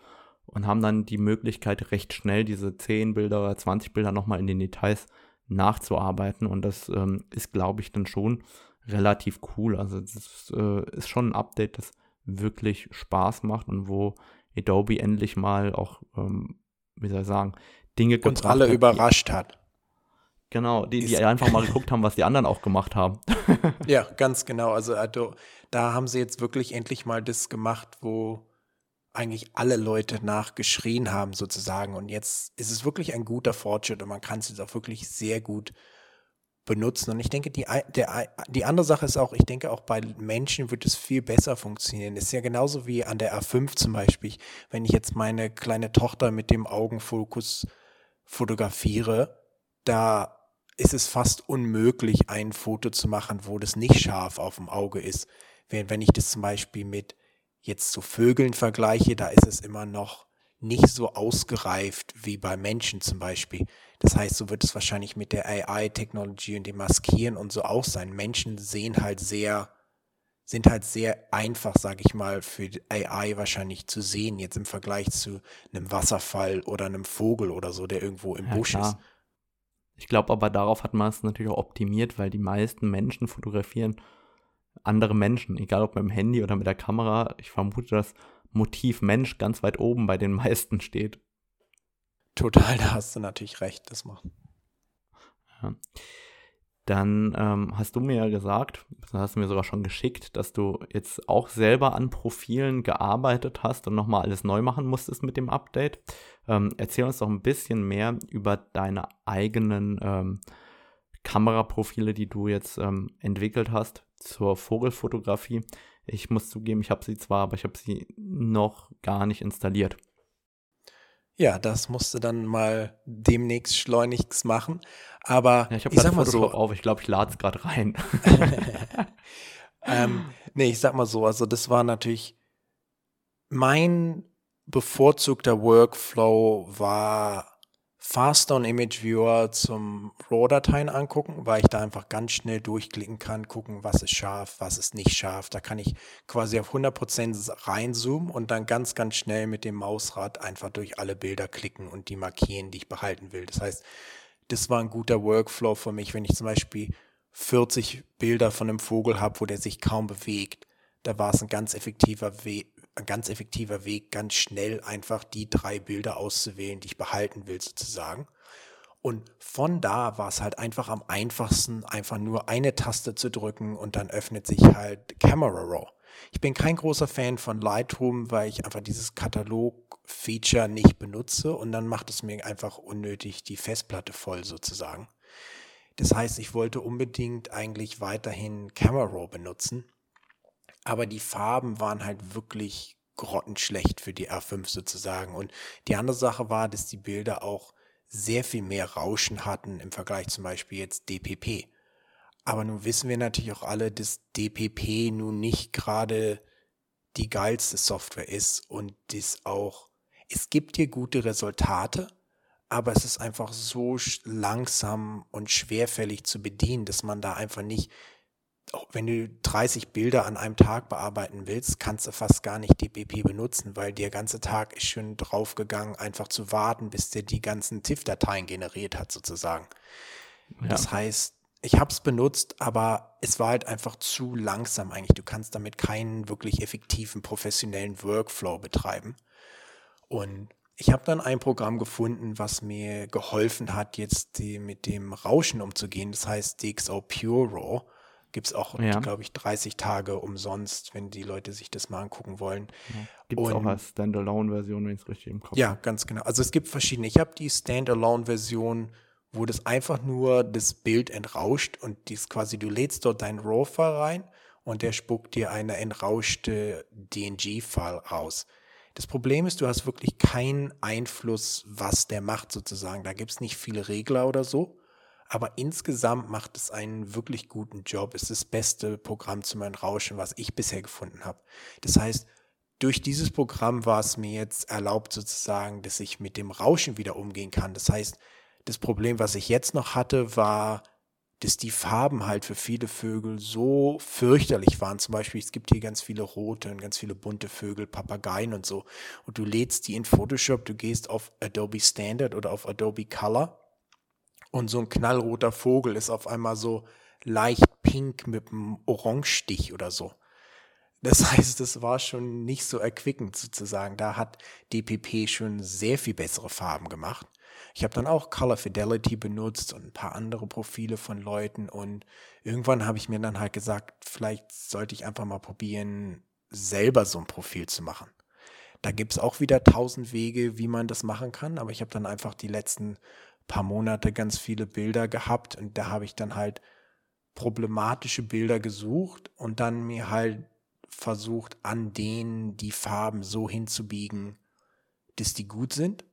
und haben dann die Möglichkeit, recht schnell diese 10 Bilder oder 20 Bilder nochmal in den Details nachzuarbeiten. Und das ähm, ist, glaube ich, dann schon relativ cool. Also das äh, ist schon ein Update, das wirklich Spaß macht und wo Adobe endlich mal auch, ähm, wie soll ich sagen, Dinge uns alle hat, überrascht hat. Genau, die, die einfach mal geguckt haben, was die anderen auch gemacht haben. (laughs) ja, ganz genau. Also, also da haben sie jetzt wirklich endlich mal das gemacht, wo eigentlich alle Leute nachgeschrien haben sozusagen. Und jetzt ist es wirklich ein guter Fortschritt und man kann es jetzt auch wirklich sehr gut benutzen. Und ich denke, die, der, die andere Sache ist auch, ich denke auch bei Menschen wird es viel besser funktionieren. Es ist ja genauso wie an der A5 zum Beispiel. Wenn ich jetzt meine kleine Tochter mit dem Augenfokus fotografiere, da ist es fast unmöglich, ein Foto zu machen, wo das nicht scharf auf dem Auge ist. Wenn, wenn ich das zum Beispiel mit jetzt zu Vögeln vergleiche, da ist es immer noch nicht so ausgereift wie bei Menschen zum Beispiel. Das heißt, so wird es wahrscheinlich mit der AI-Technologie und dem Maskieren und so auch sein. Menschen sehen halt sehr, sind halt sehr einfach, sage ich mal, für AI wahrscheinlich zu sehen, jetzt im Vergleich zu einem Wasserfall oder einem Vogel oder so, der irgendwo im ja, Busch klar. ist. Ich glaube aber, darauf hat man es natürlich auch optimiert, weil die meisten Menschen fotografieren andere Menschen, egal ob mit dem Handy oder mit der Kamera. Ich vermute, dass Motiv Mensch ganz weit oben bei den meisten steht. Total, da hast du natürlich recht, das macht. Ja. Dann ähm, hast du mir ja gesagt, hast du mir sogar schon geschickt, dass du jetzt auch selber an Profilen gearbeitet hast und nochmal alles neu machen musstest mit dem Update. Ähm, erzähl uns doch ein bisschen mehr über deine eigenen ähm, Kameraprofile, die du jetzt ähm, entwickelt hast zur Vogelfotografie. Ich muss zugeben, ich habe sie zwar, aber ich habe sie noch gar nicht installiert. Ja, das musste dann mal demnächst schleunigst machen. Aber ja, ich habe gerade Photoshop so, auf. Ich glaube, ich lade es gerade rein. (laughs) ähm, nee, ich sag mal so. Also das war natürlich mein bevorzugter Workflow war Fast on Image Viewer zum RAW-Dateien angucken, weil ich da einfach ganz schnell durchklicken kann, gucken, was ist scharf, was ist nicht scharf. Da kann ich quasi auf 100% reinzoomen und dann ganz, ganz schnell mit dem Mausrad einfach durch alle Bilder klicken und die markieren, die ich behalten will. Das heißt, das war ein guter Workflow für mich, wenn ich zum Beispiel 40 Bilder von einem Vogel habe, wo der sich kaum bewegt. Da war es ein ganz effektiver Weg, ein ganz effektiver Weg, ganz schnell einfach die drei Bilder auszuwählen, die ich behalten will, sozusagen. Und von da war es halt einfach am einfachsten, einfach nur eine Taste zu drücken und dann öffnet sich halt Camera Raw. Ich bin kein großer Fan von Lightroom, weil ich einfach dieses Katalog-Feature nicht benutze und dann macht es mir einfach unnötig die Festplatte voll sozusagen. Das heißt, ich wollte unbedingt eigentlich weiterhin Camera Raw benutzen aber die Farben waren halt wirklich grottenschlecht für die R5 sozusagen. Und die andere Sache war, dass die Bilder auch sehr viel mehr Rauschen hatten im Vergleich zum Beispiel jetzt DPP. Aber nun wissen wir natürlich auch alle, dass DPP nun nicht gerade die geilste Software ist und das auch es gibt hier gute Resultate, aber es ist einfach so langsam und schwerfällig zu bedienen, dass man da einfach nicht, wenn du 30 Bilder an einem Tag bearbeiten willst, kannst du fast gar nicht DPP benutzen, weil der ganze Tag ist schon draufgegangen, einfach zu warten, bis der die ganzen TIFF-Dateien generiert hat, sozusagen. Ja. Das heißt, ich habe es benutzt, aber es war halt einfach zu langsam eigentlich. Du kannst damit keinen wirklich effektiven professionellen Workflow betreiben. Und ich habe dann ein Programm gefunden, was mir geholfen hat, jetzt die, mit dem Rauschen umzugehen. Das heißt DxO Pure Raw. Gibt es auch, ja. glaube ich, 30 Tage umsonst, wenn die Leute sich das mal angucken wollen. Ja. Gibt es auch als Standalone-Version, wenn ich es richtig im Kopf habe. Ja, ganz genau. Also es gibt verschiedene. Ich habe die Standalone-Version, wo das einfach nur das Bild entrauscht und dies quasi, du lädst dort deinen RAW-File rein und der spuckt dir eine entrauschte DNG-File raus. Das Problem ist, du hast wirklich keinen Einfluss, was der macht sozusagen. Da gibt es nicht viele Regler oder so. Aber insgesamt macht es einen wirklich guten Job. Es ist das beste Programm zum Entrauschen, was ich bisher gefunden habe. Das heißt, durch dieses Programm war es mir jetzt erlaubt sozusagen, dass ich mit dem Rauschen wieder umgehen kann. Das heißt, das Problem, was ich jetzt noch hatte, war dass die Farben halt für viele Vögel so fürchterlich waren. Zum Beispiel, es gibt hier ganz viele rote und ganz viele bunte Vögel, Papageien und so. Und du lädst die in Photoshop, du gehst auf Adobe Standard oder auf Adobe Color und so ein knallroter Vogel ist auf einmal so leicht pink mit einem Orangestich oder so. Das (laughs) heißt, es war schon nicht so erquickend sozusagen. Da hat DPP schon sehr viel bessere Farben gemacht. Ich habe dann auch Color Fidelity benutzt und ein paar andere Profile von Leuten und irgendwann habe ich mir dann halt gesagt, vielleicht sollte ich einfach mal probieren, selber so ein Profil zu machen. Da gibt es auch wieder tausend Wege, wie man das machen kann, aber ich habe dann einfach die letzten paar Monate ganz viele Bilder gehabt und da habe ich dann halt problematische Bilder gesucht und dann mir halt versucht, an denen die Farben so hinzubiegen, dass die gut sind.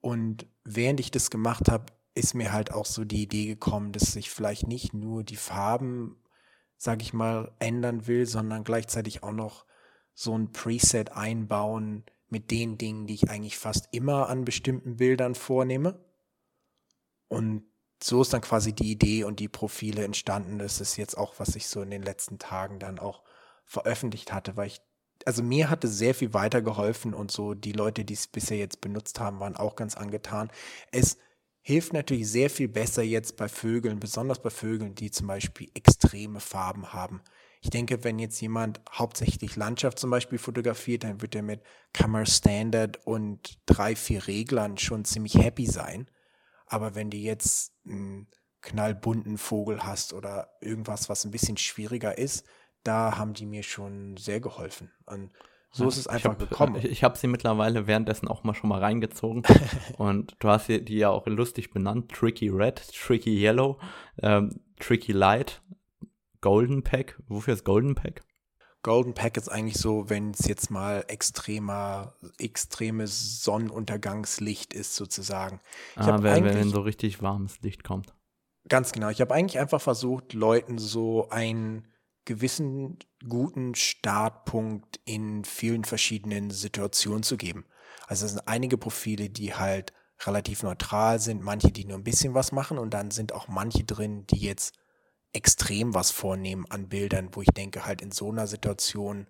Und während ich das gemacht habe, ist mir halt auch so die Idee gekommen, dass ich vielleicht nicht nur die Farben, sag ich mal, ändern will, sondern gleichzeitig auch noch so ein Preset einbauen mit den Dingen, die ich eigentlich fast immer an bestimmten Bildern vornehme. Und so ist dann quasi die Idee und die Profile entstanden. Das ist jetzt auch, was ich so in den letzten Tagen dann auch veröffentlicht hatte, weil ich also mir hatte sehr viel weitergeholfen und so die Leute, die es bisher jetzt benutzt haben, waren auch ganz angetan. Es hilft natürlich sehr viel besser jetzt bei Vögeln, besonders bei Vögeln, die zum Beispiel extreme Farben haben. Ich denke, wenn jetzt jemand hauptsächlich Landschaft zum Beispiel fotografiert, dann wird er mit Camera Standard und drei, vier Reglern schon ziemlich happy sein. Aber wenn du jetzt einen knallbunten Vogel hast oder irgendwas, was ein bisschen schwieriger ist, da haben die mir schon sehr geholfen. Und so ist es einfach ich hab, gekommen. Ich, ich habe sie mittlerweile währenddessen auch mal schon mal reingezogen. (laughs) und du hast die, die ja auch lustig benannt: Tricky Red, Tricky Yellow, ähm, Tricky Light, Golden Pack. Wofür ist Golden Pack? Golden Pack ist eigentlich so, wenn es jetzt mal extremer, extremes Sonnenuntergangslicht ist, sozusagen. Ich ah, wenn, wenn so richtig warmes Licht kommt. Ganz genau. Ich habe eigentlich einfach versucht, Leuten so ein gewissen guten Startpunkt in vielen verschiedenen Situationen zu geben. Also es sind einige Profile, die halt relativ neutral sind, manche, die nur ein bisschen was machen und dann sind auch manche drin, die jetzt extrem was vornehmen an Bildern, wo ich denke, halt in so einer Situation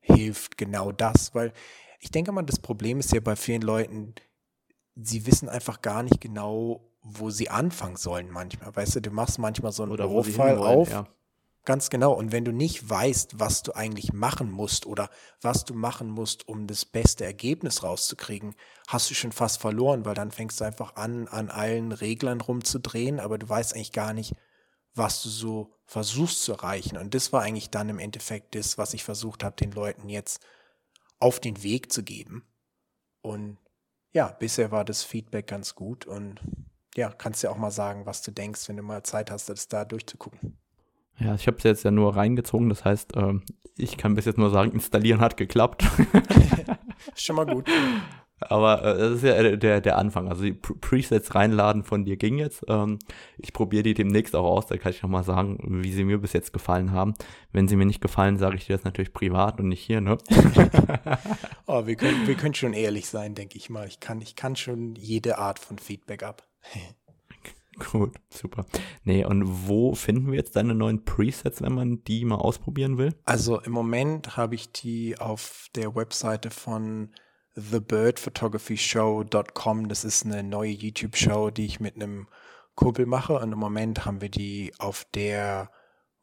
hilft genau das, weil ich denke mal, das Problem ist ja bei vielen Leuten, sie wissen einfach gar nicht genau, wo sie anfangen sollen manchmal. Weißt du, du machst manchmal so einen Profil auf ja. Ganz genau. Und wenn du nicht weißt, was du eigentlich machen musst oder was du machen musst, um das beste Ergebnis rauszukriegen, hast du schon fast verloren, weil dann fängst du einfach an, an allen Reglern rumzudrehen, aber du weißt eigentlich gar nicht, was du so versuchst zu erreichen. Und das war eigentlich dann im Endeffekt das, was ich versucht habe, den Leuten jetzt auf den Weg zu geben. Und ja, bisher war das Feedback ganz gut und ja, kannst dir auch mal sagen, was du denkst, wenn du mal Zeit hast, das da durchzugucken. Ja, ich habe es jetzt ja nur reingezogen, das heißt, ähm, ich kann bis jetzt nur sagen, installieren hat geklappt. (laughs) Schon mal gut. Aber äh, das ist ja der, der Anfang. Also die Presets reinladen von dir ging jetzt. Ähm, ich probiere die demnächst auch aus. Da kann ich nochmal sagen, wie sie mir bis jetzt gefallen haben. Wenn sie mir nicht gefallen, sage ich dir das natürlich privat und nicht hier, ne? (laughs) (laughs) oh, wir können, wir können schon ehrlich sein, denke ich mal. Ich kann, ich kann schon jede Art von Feedback ab. (laughs) Gut, super. Nee, und wo finden wir jetzt deine neuen Presets, wenn man die mal ausprobieren will? Also im Moment habe ich die auf der Webseite von thebirdphotographyshow.com. Das ist eine neue YouTube-Show, die ich mit einem Kumpel mache. Und im Moment haben wir die auf der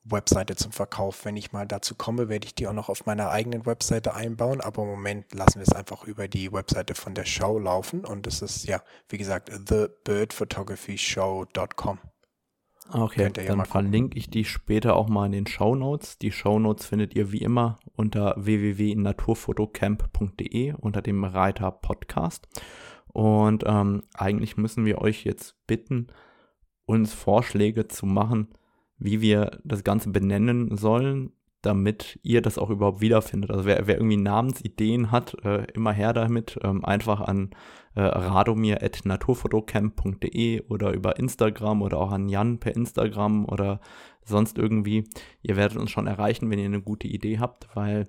Webseite zum Verkauf. Wenn ich mal dazu komme, werde ich die auch noch auf meiner eigenen Webseite einbauen. Aber im Moment lassen wir es einfach über die Webseite von der Show laufen. Und das ist ja, wie gesagt, thebirdphotographyshow.com. Okay, dann verlinke ich die später auch mal in den Show Notes. Die Show Notes findet ihr wie immer unter www.naturfotocamp.de unter dem Reiter Podcast. Und ähm, eigentlich müssen wir euch jetzt bitten, uns Vorschläge zu machen, wie wir das Ganze benennen sollen, damit ihr das auch überhaupt wiederfindet. Also wer, wer irgendwie Namensideen hat, äh, immer her damit. Ähm, einfach an äh, radomir.naturfotocamp.de oder über Instagram oder auch an Jan per Instagram oder sonst irgendwie. Ihr werdet uns schon erreichen, wenn ihr eine gute Idee habt, weil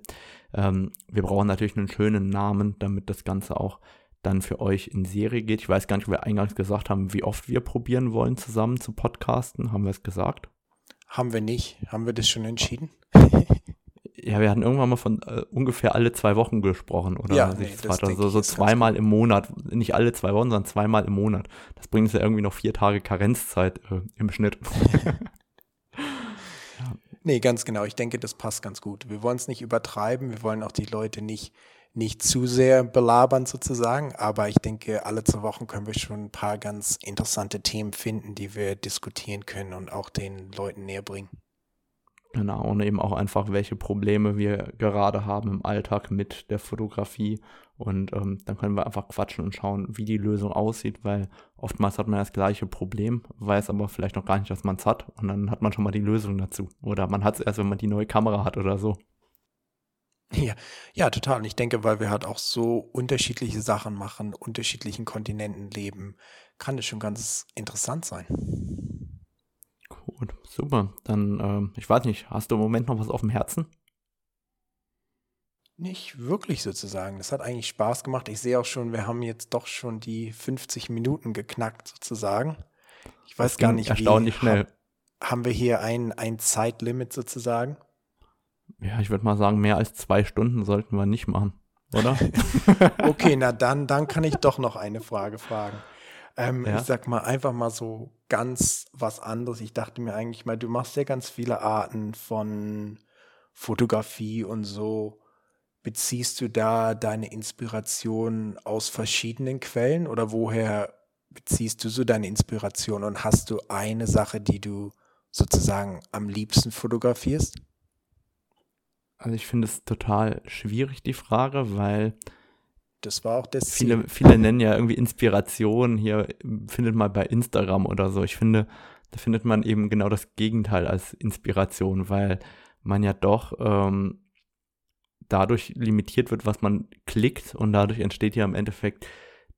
ähm, wir brauchen natürlich einen schönen Namen, damit das Ganze auch dann für euch in Serie geht. Ich weiß gar nicht, ob wir eingangs gesagt haben, wie oft wir probieren wollen, zusammen zu podcasten. Haben wir es gesagt? Haben wir nicht. Haben wir das schon entschieden? Ja, wir hatten irgendwann mal von äh, ungefähr alle zwei Wochen gesprochen, oder? Ja, nee, das also so zweimal im Monat. Nicht alle zwei Wochen, sondern zweimal im Monat. Das bringt uns ja irgendwie noch vier Tage Karenzzeit äh, im Schnitt. (laughs) ja. Nee, ganz genau. Ich denke, das passt ganz gut. Wir wollen es nicht übertreiben. Wir wollen auch die Leute nicht nicht zu sehr belabern sozusagen, aber ich denke, alle zwei Wochen können wir schon ein paar ganz interessante Themen finden, die wir diskutieren können und auch den Leuten näher bringen. Genau, und eben auch einfach, welche Probleme wir gerade haben im Alltag mit der Fotografie. Und ähm, dann können wir einfach quatschen und schauen, wie die Lösung aussieht, weil oftmals hat man das gleiche Problem, weiß aber vielleicht noch gar nicht, dass man es hat. Und dann hat man schon mal die Lösung dazu. Oder man hat es erst, wenn man die neue Kamera hat oder so. Ja, ja, total. Und ich denke, weil wir halt auch so unterschiedliche Sachen machen, unterschiedlichen Kontinenten leben, kann das schon ganz interessant sein. Gut, super. Dann, ähm, ich weiß nicht, hast du im Moment noch was auf dem Herzen? Nicht wirklich sozusagen. Das hat eigentlich Spaß gemacht. Ich sehe auch schon, wir haben jetzt doch schon die 50 Minuten geknackt sozusagen. Ich weiß gar nicht, erstaunlich wie, schnell. Haben wir hier ein, ein Zeitlimit sozusagen? Ja, ich würde mal sagen, mehr als zwei Stunden sollten wir nicht machen, oder? (laughs) okay, (laughs) na dann, dann kann ich doch noch eine Frage fragen. Ähm, ja? Ich sag mal einfach mal so ganz was anderes. Ich dachte mir eigentlich mal, du machst ja ganz viele Arten von Fotografie und so. Beziehst du da deine Inspiration aus verschiedenen Quellen oder woher beziehst du so deine Inspiration und hast du eine Sache, die du sozusagen am liebsten fotografierst? Also ich finde es total schwierig, die Frage, weil das war auch das viele, viele nennen ja irgendwie Inspiration hier, findet man bei Instagram oder so. Ich finde, da findet man eben genau das Gegenteil als Inspiration, weil man ja doch ähm, dadurch limitiert wird, was man klickt und dadurch entsteht ja im Endeffekt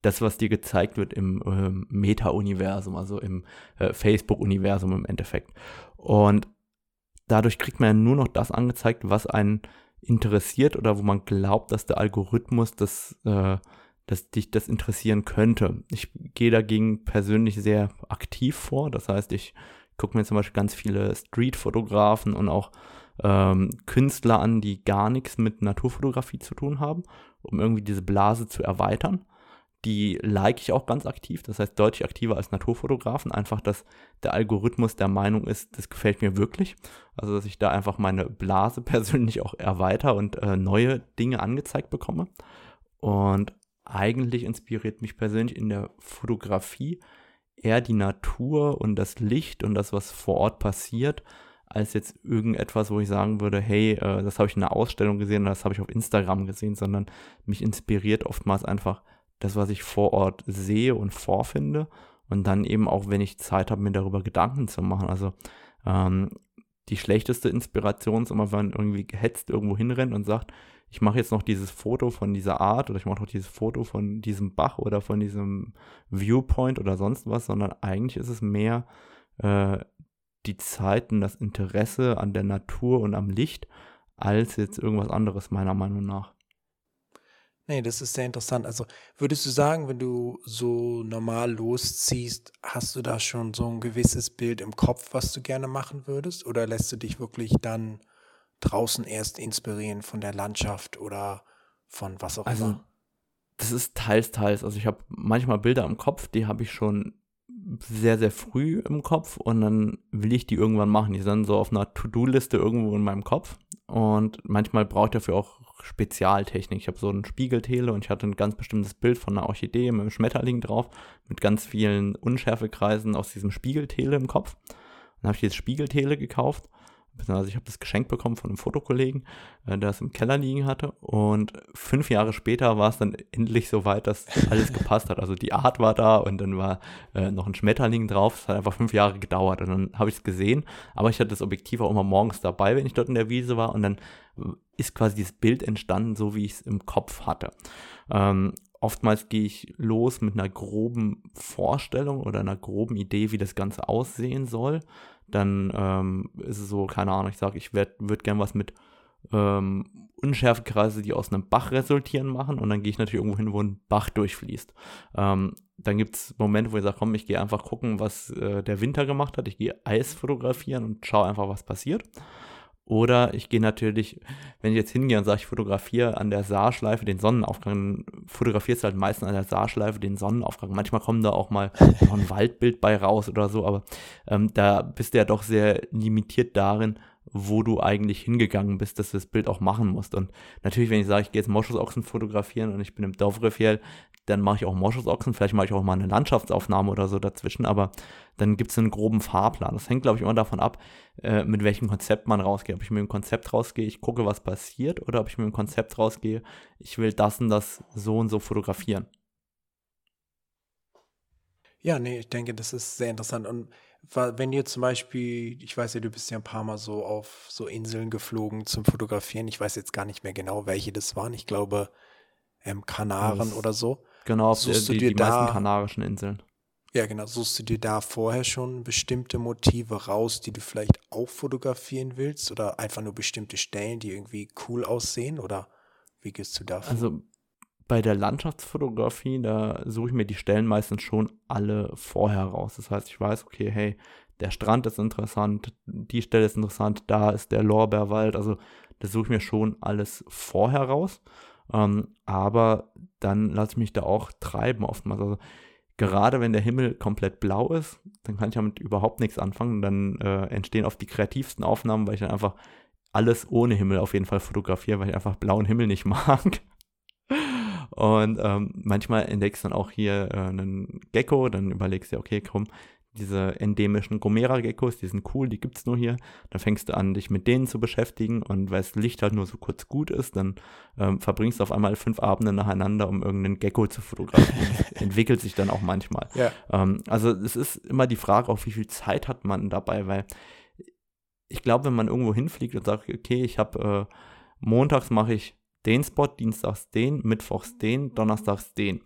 das, was dir gezeigt wird im äh, Meta-Universum, also im äh, Facebook-Universum im Endeffekt. Und dadurch kriegt man ja nur noch das angezeigt, was einen interessiert oder wo man glaubt, dass der Algorithmus das, äh, dass dich das interessieren könnte. Ich gehe dagegen persönlich sehr aktiv vor. Das heißt, ich gucke mir zum Beispiel ganz viele Street-Fotografen und auch ähm, Künstler an, die gar nichts mit Naturfotografie zu tun haben, um irgendwie diese Blase zu erweitern. Die like ich auch ganz aktiv, das heißt deutlich aktiver als Naturfotografen, einfach, dass der Algorithmus der Meinung ist, das gefällt mir wirklich. Also, dass ich da einfach meine Blase (laughs) persönlich auch erweitere und äh, neue Dinge angezeigt bekomme. Und eigentlich inspiriert mich persönlich in der Fotografie eher die Natur und das Licht und das, was vor Ort passiert, als jetzt irgendetwas, wo ich sagen würde, hey, äh, das habe ich in einer Ausstellung gesehen oder das habe ich auf Instagram gesehen, sondern mich inspiriert oftmals einfach das, was ich vor Ort sehe und vorfinde und dann eben auch, wenn ich Zeit habe, mir darüber Gedanken zu machen. Also ähm, die schlechteste Inspiration ist immer, wenn man irgendwie gehetzt irgendwo hinrennt und sagt, ich mache jetzt noch dieses Foto von dieser Art oder ich mache noch dieses Foto von diesem Bach oder von diesem Viewpoint oder sonst was, sondern eigentlich ist es mehr äh, die Zeit und das Interesse an der Natur und am Licht als jetzt irgendwas anderes, meiner Meinung nach. Nee, das ist sehr interessant. Also würdest du sagen, wenn du so normal losziehst, hast du da schon so ein gewisses Bild im Kopf, was du gerne machen würdest? Oder lässt du dich wirklich dann draußen erst inspirieren von der Landschaft oder von was auch also, immer? Das ist teils, teils. Also ich habe manchmal Bilder im Kopf, die habe ich schon sehr, sehr früh im Kopf und dann will ich die irgendwann machen. Die sind so auf einer To-Do-Liste irgendwo in meinem Kopf und manchmal brauche ich dafür auch Spezialtechnik. Ich habe so ein Spiegeltele und ich hatte ein ganz bestimmtes Bild von einer Orchidee mit einem Schmetterling drauf, mit ganz vielen Unschärfekreisen aus diesem Spiegeltele im Kopf. Dann habe ich dieses Spiegeltele gekauft also ich habe das geschenkt bekommen von einem Fotokollegen, äh, der es im Keller liegen hatte. Und fünf Jahre später war es dann endlich so weit, dass alles (laughs) gepasst hat. Also die Art war da und dann war äh, noch ein Schmetterling drauf. Es hat einfach fünf Jahre gedauert. Und dann habe ich es gesehen. Aber ich hatte das Objektiv auch immer morgens dabei, wenn ich dort in der Wiese war. Und dann ist quasi dieses Bild entstanden, so wie ich es im Kopf hatte. Ähm, oftmals gehe ich los mit einer groben Vorstellung oder einer groben Idee, wie das Ganze aussehen soll dann ähm, ist es so, keine Ahnung, ich sage, ich würde gern was mit ähm, Unschärfekreise, die aus einem Bach resultieren, machen und dann gehe ich natürlich irgendwo hin, wo ein Bach durchfließt. Ähm, dann gibt es Momente, wo ich sage, komm, ich gehe einfach gucken, was äh, der Winter gemacht hat. Ich gehe Eis fotografieren und schaue einfach, was passiert. Oder ich gehe natürlich, wenn ich jetzt hingehe und sage, ich fotografiere an der Saarschleife den Sonnenaufgang, fotografierst du halt meistens an der Saarschleife den Sonnenaufgang. Manchmal kommen da auch mal (laughs) noch ein Waldbild bei raus oder so, aber ähm, da bist du ja doch sehr limitiert darin, wo du eigentlich hingegangen bist, dass du das Bild auch machen musst. Und natürlich, wenn ich sage, ich gehe jetzt Moschusochsen fotografieren und ich bin im Dovrefiel, dann mache ich auch Moschusochsen, vielleicht mache ich auch mal eine Landschaftsaufnahme oder so dazwischen, aber dann gibt es einen groben Fahrplan. Das hängt, glaube ich, immer davon ab, äh, mit welchem Konzept man rausgeht. Ob ich mit dem Konzept rausgehe, ich gucke, was passiert, oder ob ich mit dem Konzept rausgehe, ich will das und das so und so fotografieren. Ja, nee, ich denke, das ist sehr interessant. Und wenn ihr zum Beispiel, ich weiß ja, du bist ja ein paar Mal so auf so Inseln geflogen zum Fotografieren. Ich weiß jetzt gar nicht mehr genau, welche das waren. Ich glaube, ähm, Kanaren oder so. Genau, Suchst die, die, die meisten kanarischen Inseln. Ja, genau. Suchst du dir da vorher schon bestimmte Motive raus, die du vielleicht auch fotografieren willst? Oder einfach nur bestimmte Stellen, die irgendwie cool aussehen? Oder wie gehst du da vor? Also bei der Landschaftsfotografie, da suche ich mir die Stellen meistens schon alle vorher raus. Das heißt, ich weiß, okay, hey, der Strand ist interessant, die Stelle ist interessant, da ist der Lorbeerwald. Also das suche ich mir schon alles vorher raus. Ähm, aber dann lasse ich mich da auch treiben oftmals. Also gerade wenn der Himmel komplett blau ist, dann kann ich damit überhaupt nichts anfangen. Dann äh, entstehen oft die kreativsten Aufnahmen, weil ich dann einfach alles ohne Himmel auf jeden Fall fotografiere, weil ich einfach blauen Himmel nicht (laughs) mag. Und ähm, manchmal entdeckst du dann auch hier äh, einen Gecko, dann überlegst du, okay, komm, diese endemischen Gomera-Geckos, die sind cool, die gibt es nur hier. Dann fängst du an, dich mit denen zu beschäftigen und weil das Licht halt nur so kurz gut ist, dann ähm, verbringst du auf einmal fünf Abende nacheinander, um irgendeinen Gecko zu fotografieren. (laughs) Entwickelt sich dann auch manchmal. Ja. Ähm, also es ist immer die Frage, auch wie viel Zeit hat man dabei, weil ich glaube, wenn man irgendwo hinfliegt und sagt, okay, ich habe äh, montags mache ich den Spot, dienstags den, mittwochs den, donnerstags den.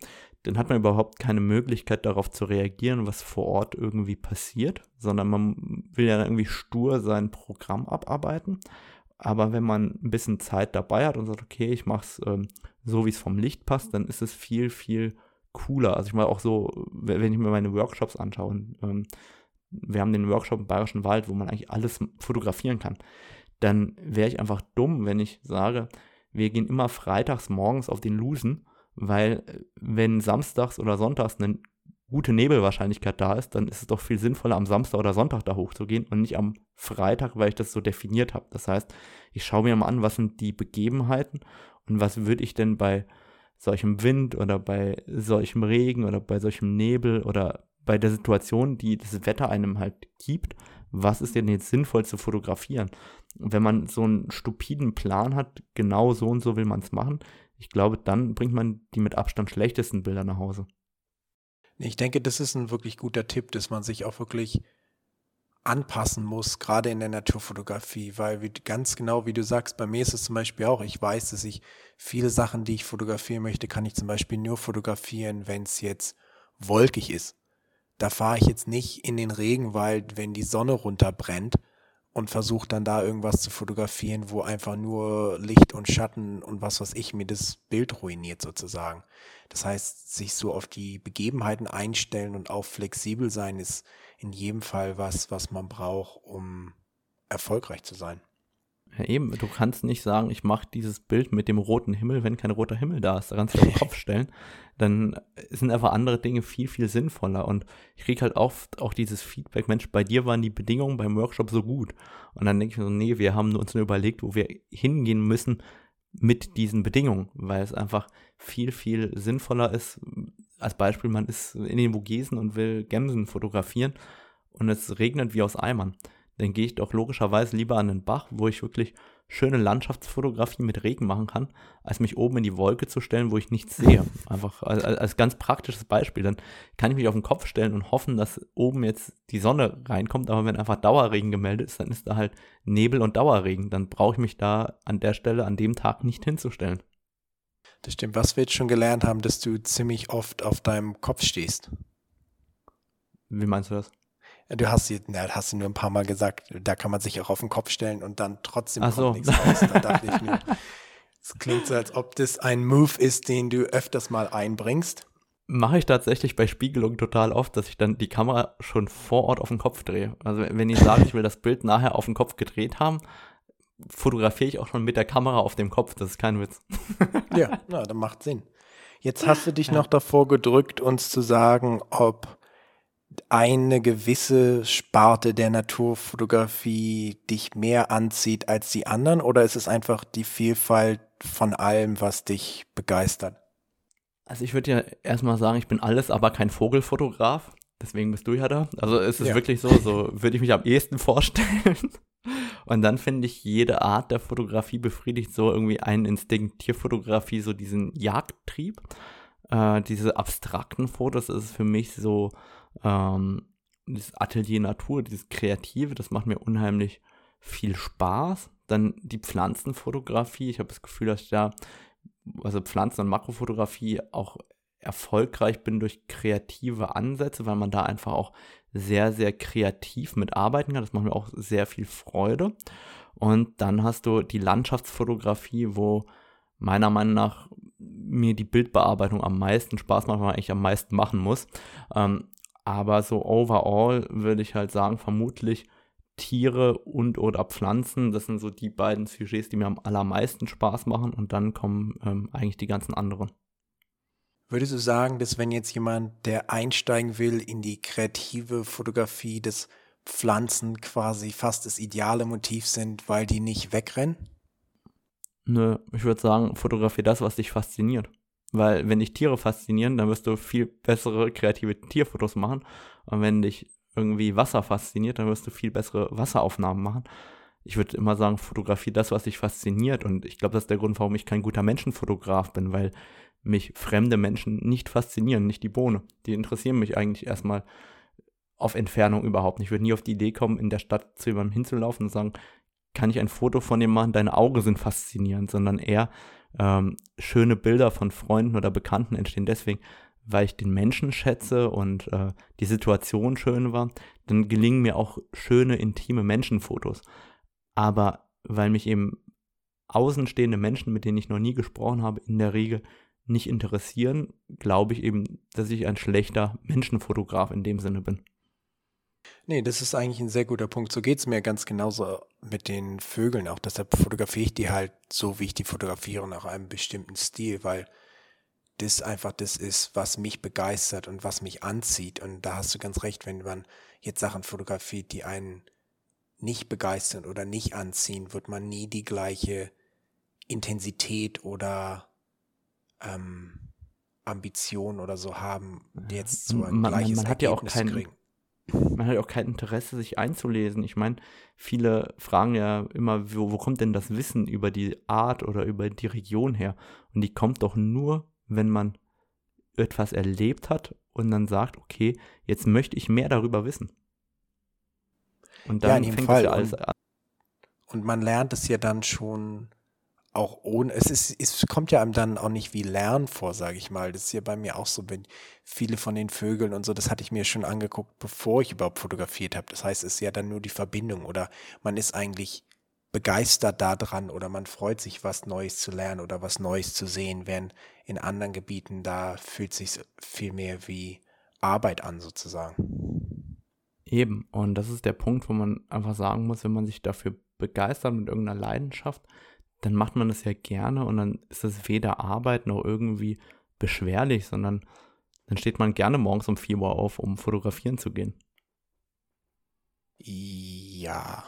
Dann hat man überhaupt keine Möglichkeit darauf zu reagieren, was vor Ort irgendwie passiert, sondern man will ja irgendwie stur sein Programm abarbeiten. Aber wenn man ein bisschen Zeit dabei hat und sagt, okay, ich mache es ähm, so, wie es vom Licht passt, dann ist es viel, viel cooler. Also ich meine auch so, wenn ich mir meine Workshops anschaue, ähm, wir haben den Workshop im Bayerischen Wald, wo man eigentlich alles fotografieren kann, dann wäre ich einfach dumm, wenn ich sage, wir gehen immer freitags morgens auf den Lusen, weil äh, wenn samstags oder sonntags eine gute Nebelwahrscheinlichkeit da ist, dann ist es doch viel sinnvoller, am Samstag oder Sonntag da hochzugehen und nicht am Freitag, weil ich das so definiert habe. Das heißt, ich schaue mir mal an, was sind die Begebenheiten und was würde ich denn bei solchem Wind oder bei solchem Regen oder bei solchem Nebel oder bei der Situation, die das Wetter einem halt gibt, was ist denn jetzt sinnvoll zu fotografieren? Und wenn man so einen stupiden Plan hat, genau so und so will man es machen, ich glaube, dann bringt man die mit Abstand schlechtesten Bilder nach Hause. Ich denke, das ist ein wirklich guter Tipp, dass man sich auch wirklich anpassen muss, gerade in der Naturfotografie, weil wie, ganz genau wie du sagst, bei mir ist es zum Beispiel auch, ich weiß, dass ich viele Sachen, die ich fotografieren möchte, kann ich zum Beispiel nur fotografieren, wenn es jetzt wolkig ist. Da fahre ich jetzt nicht in den Regenwald, wenn die Sonne runterbrennt und versuche dann da irgendwas zu fotografieren, wo einfach nur Licht und Schatten und was weiß ich mir das Bild ruiniert sozusagen. Das heißt, sich so auf die Begebenheiten einstellen und auch flexibel sein ist in jedem Fall was, was man braucht, um erfolgreich zu sein. Ja, eben, du kannst nicht sagen, ich mache dieses Bild mit dem roten Himmel, wenn kein roter Himmel da ist. Da kannst du den Kopf stellen. Dann sind einfach andere Dinge viel, viel sinnvoller. Und ich kriege halt oft auch dieses Feedback, Mensch, bei dir waren die Bedingungen beim Workshop so gut. Und dann denke ich mir so, nee, wir haben uns nur überlegt, wo wir hingehen müssen mit diesen Bedingungen, weil es einfach viel, viel sinnvoller ist, als Beispiel, man ist in den Vogesen und will Gämsen fotografieren und es regnet wie aus Eimern. Dann gehe ich doch logischerweise lieber an den Bach, wo ich wirklich schöne Landschaftsfotografie mit Regen machen kann, als mich oben in die Wolke zu stellen, wo ich nichts sehe. (laughs) Einfach als, als ganz praktisches Beispiel. Dann kann ich mich auf den Kopf stellen und hoffen, dass oben jetzt die Sonne reinkommt, aber wenn einfach Dauerregen gemeldet ist, dann ist da halt Nebel und Dauerregen. Dann brauche ich mich da an der Stelle an dem Tag nicht hinzustellen. Das stimmt. Was wir jetzt schon gelernt haben, dass du ziemlich oft auf deinem Kopf stehst. Wie meinst du das? Du hast, na, hast du nur ein paar Mal gesagt, da kann man sich auch auf den Kopf stellen und dann trotzdem Ach so. nichts raus. Da dachte ich mir, (laughs) es klingt so, als ob das ein Move ist, den du öfters mal einbringst. Mache ich tatsächlich bei Spiegelung total oft, dass ich dann die Kamera schon vor Ort auf den Kopf drehe. Also wenn ich sage, ich will das Bild nachher auf den Kopf gedreht haben, fotografiere ich auch schon mit der Kamera auf dem Kopf. Das ist kein Witz. ja, na, das macht Sinn. Jetzt (laughs) hast du dich ja. noch davor gedrückt, uns zu sagen, ob eine gewisse Sparte der Naturfotografie dich mehr anzieht als die anderen oder ist es einfach die Vielfalt von allem, was dich begeistert? Also ich würde ja erstmal sagen, ich bin alles, aber kein Vogelfotograf. Deswegen bist du ja da. Also es ist ja. wirklich so, so würde ich mich am ehesten vorstellen. (laughs) Und dann finde ich, jede Art der Fotografie befriedigt so irgendwie einen Instinkt. Tierfotografie, so diesen Jagdtrieb. Äh, diese abstrakten Fotos ist für mich so ähm, dieses Atelier Natur, dieses Kreative, das macht mir unheimlich viel Spaß. Dann die Pflanzenfotografie. Ich habe das Gefühl, dass ich da, also Pflanzen- und Makrofotografie auch erfolgreich bin durch kreative Ansätze, weil man da einfach auch sehr, sehr kreativ mitarbeiten kann. Das macht mir auch sehr viel Freude. Und dann hast du die Landschaftsfotografie, wo meiner Meinung nach mir die Bildbearbeitung am meisten Spaß macht, weil man eigentlich am meisten machen muss. Ähm, aber so overall würde ich halt sagen, vermutlich Tiere und oder Pflanzen, das sind so die beiden Sujets, die mir am allermeisten Spaß machen und dann kommen ähm, eigentlich die ganzen anderen. Würdest du sagen, dass wenn jetzt jemand, der einsteigen will in die kreative Fotografie, dass Pflanzen quasi fast das ideale Motiv sind, weil die nicht wegrennen? Nö, ich würde sagen, fotografiere das, was dich fasziniert. Weil wenn dich Tiere faszinieren, dann wirst du viel bessere kreative Tierfotos machen. Und wenn dich irgendwie Wasser fasziniert, dann wirst du viel bessere Wasseraufnahmen machen. Ich würde immer sagen, fotografiere das, was dich fasziniert. Und ich glaube, das ist der Grund, warum ich kein guter Menschenfotograf bin, weil mich fremde Menschen nicht faszinieren, nicht die Bohne. Die interessieren mich eigentlich erstmal auf Entfernung überhaupt nicht. Ich würde nie auf die Idee kommen, in der Stadt zu jemandem hinzulaufen und sagen, kann ich ein Foto von dem machen, deine Augen sind faszinierend, sondern eher ähm, schöne Bilder von Freunden oder Bekannten entstehen deswegen, weil ich den Menschen schätze und äh, die Situation schön war, dann gelingen mir auch schöne, intime Menschenfotos. Aber weil mich eben außenstehende Menschen, mit denen ich noch nie gesprochen habe, in der Regel nicht interessieren, glaube ich eben, dass ich ein schlechter Menschenfotograf in dem Sinne bin. Nee, das ist eigentlich ein sehr guter Punkt. So geht es mir ganz genauso mit den Vögeln auch. Deshalb fotografiere ich die halt so, wie ich die fotografiere, nach einem bestimmten Stil, weil das einfach das ist, was mich begeistert und was mich anzieht. Und da hast du ganz recht, wenn man jetzt Sachen fotografiert, die einen nicht begeistern oder nicht anziehen, wird man nie die gleiche Intensität oder ähm, Ambition oder so haben, jetzt so ein man, gleiches man, hat Ergebnis ja auch kein, kriegen. Man hat ja auch kein Interesse, sich einzulesen. Ich meine, viele fragen ja immer, wo, wo kommt denn das Wissen über die Art oder über die Region her? Und die kommt doch nur, wenn man etwas erlebt hat und dann sagt, okay, jetzt möchte ich mehr darüber wissen. Und dann ja, fängt Fall. das ja alles und, an. Und man lernt es ja dann schon auch ohne, es ist, es kommt ja einem dann auch nicht wie Lernen vor, sage ich mal. Das ist ja bei mir auch so, wenn viele von den Vögeln und so, das hatte ich mir schon angeguckt, bevor ich überhaupt fotografiert habe. Das heißt, es ist ja dann nur die Verbindung oder man ist eigentlich begeistert daran oder man freut sich, was Neues zu lernen oder was Neues zu sehen, während in anderen Gebieten da fühlt sich viel mehr wie Arbeit an sozusagen. Eben. Und das ist der Punkt, wo man einfach sagen muss, wenn man sich dafür begeistert mit irgendeiner Leidenschaft, dann macht man das ja gerne und dann ist das weder Arbeit noch irgendwie beschwerlich, sondern dann steht man gerne morgens um 4 Uhr auf, um fotografieren zu gehen. Ja.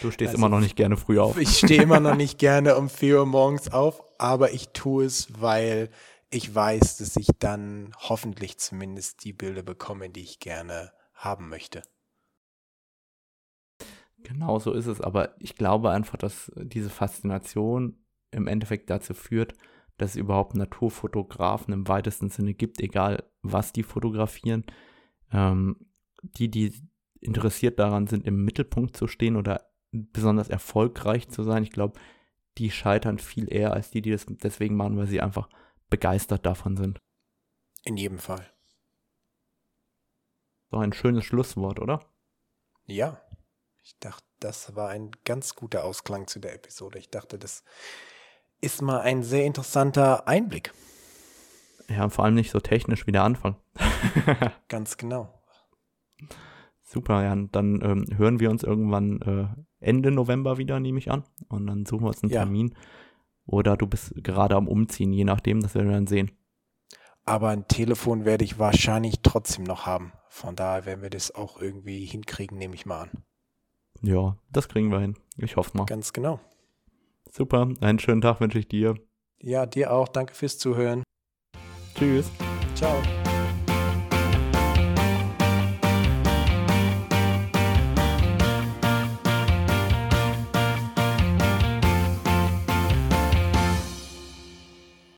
Du stehst Also, immer noch nicht gerne früh auf. Ich stehe immer noch nicht gerne um 4 Uhr morgens auf, aber ich tue es, weil ich weiß, dass ich dann hoffentlich zumindest die Bilder bekomme, die ich gerne haben möchte. Genau so ist es, aber ich glaube einfach, dass diese Faszination im Endeffekt dazu führt, dass es überhaupt Naturfotografen im weitesten Sinne gibt, egal was die fotografieren. Ähm, die, die interessiert daran sind, im Mittelpunkt zu stehen oder besonders erfolgreich zu sein, ich glaube, die scheitern viel eher als die, die das deswegen machen, weil sie einfach begeistert davon sind. In jedem Fall. So ein schönes Schlusswort, oder? Ja. Ich dachte, das war ein ganz guter Ausklang zu der Episode. Ich dachte, das ist mal ein sehr interessanter Einblick. Ja, vor allem nicht so technisch wie der Anfang. (laughs) Ganz genau. Super, ja, dann ähm, hören wir uns irgendwann äh, Ende November wieder, nehme ich an. Und dann suchen wir uns einen Ja. Termin. Oder du bist gerade am Umziehen, je nachdem, das werden wir dann sehen. Aber ein Telefon werde ich wahrscheinlich trotzdem noch haben. Von daher werden wir das auch irgendwie hinkriegen, nehme ich mal an. Ja, das kriegen wir hin. Ich hoffe mal. Ganz genau. Super, einen schönen Tag wünsche ich dir. Ja, dir auch. Danke fürs Zuhören. Tschüss. Ciao.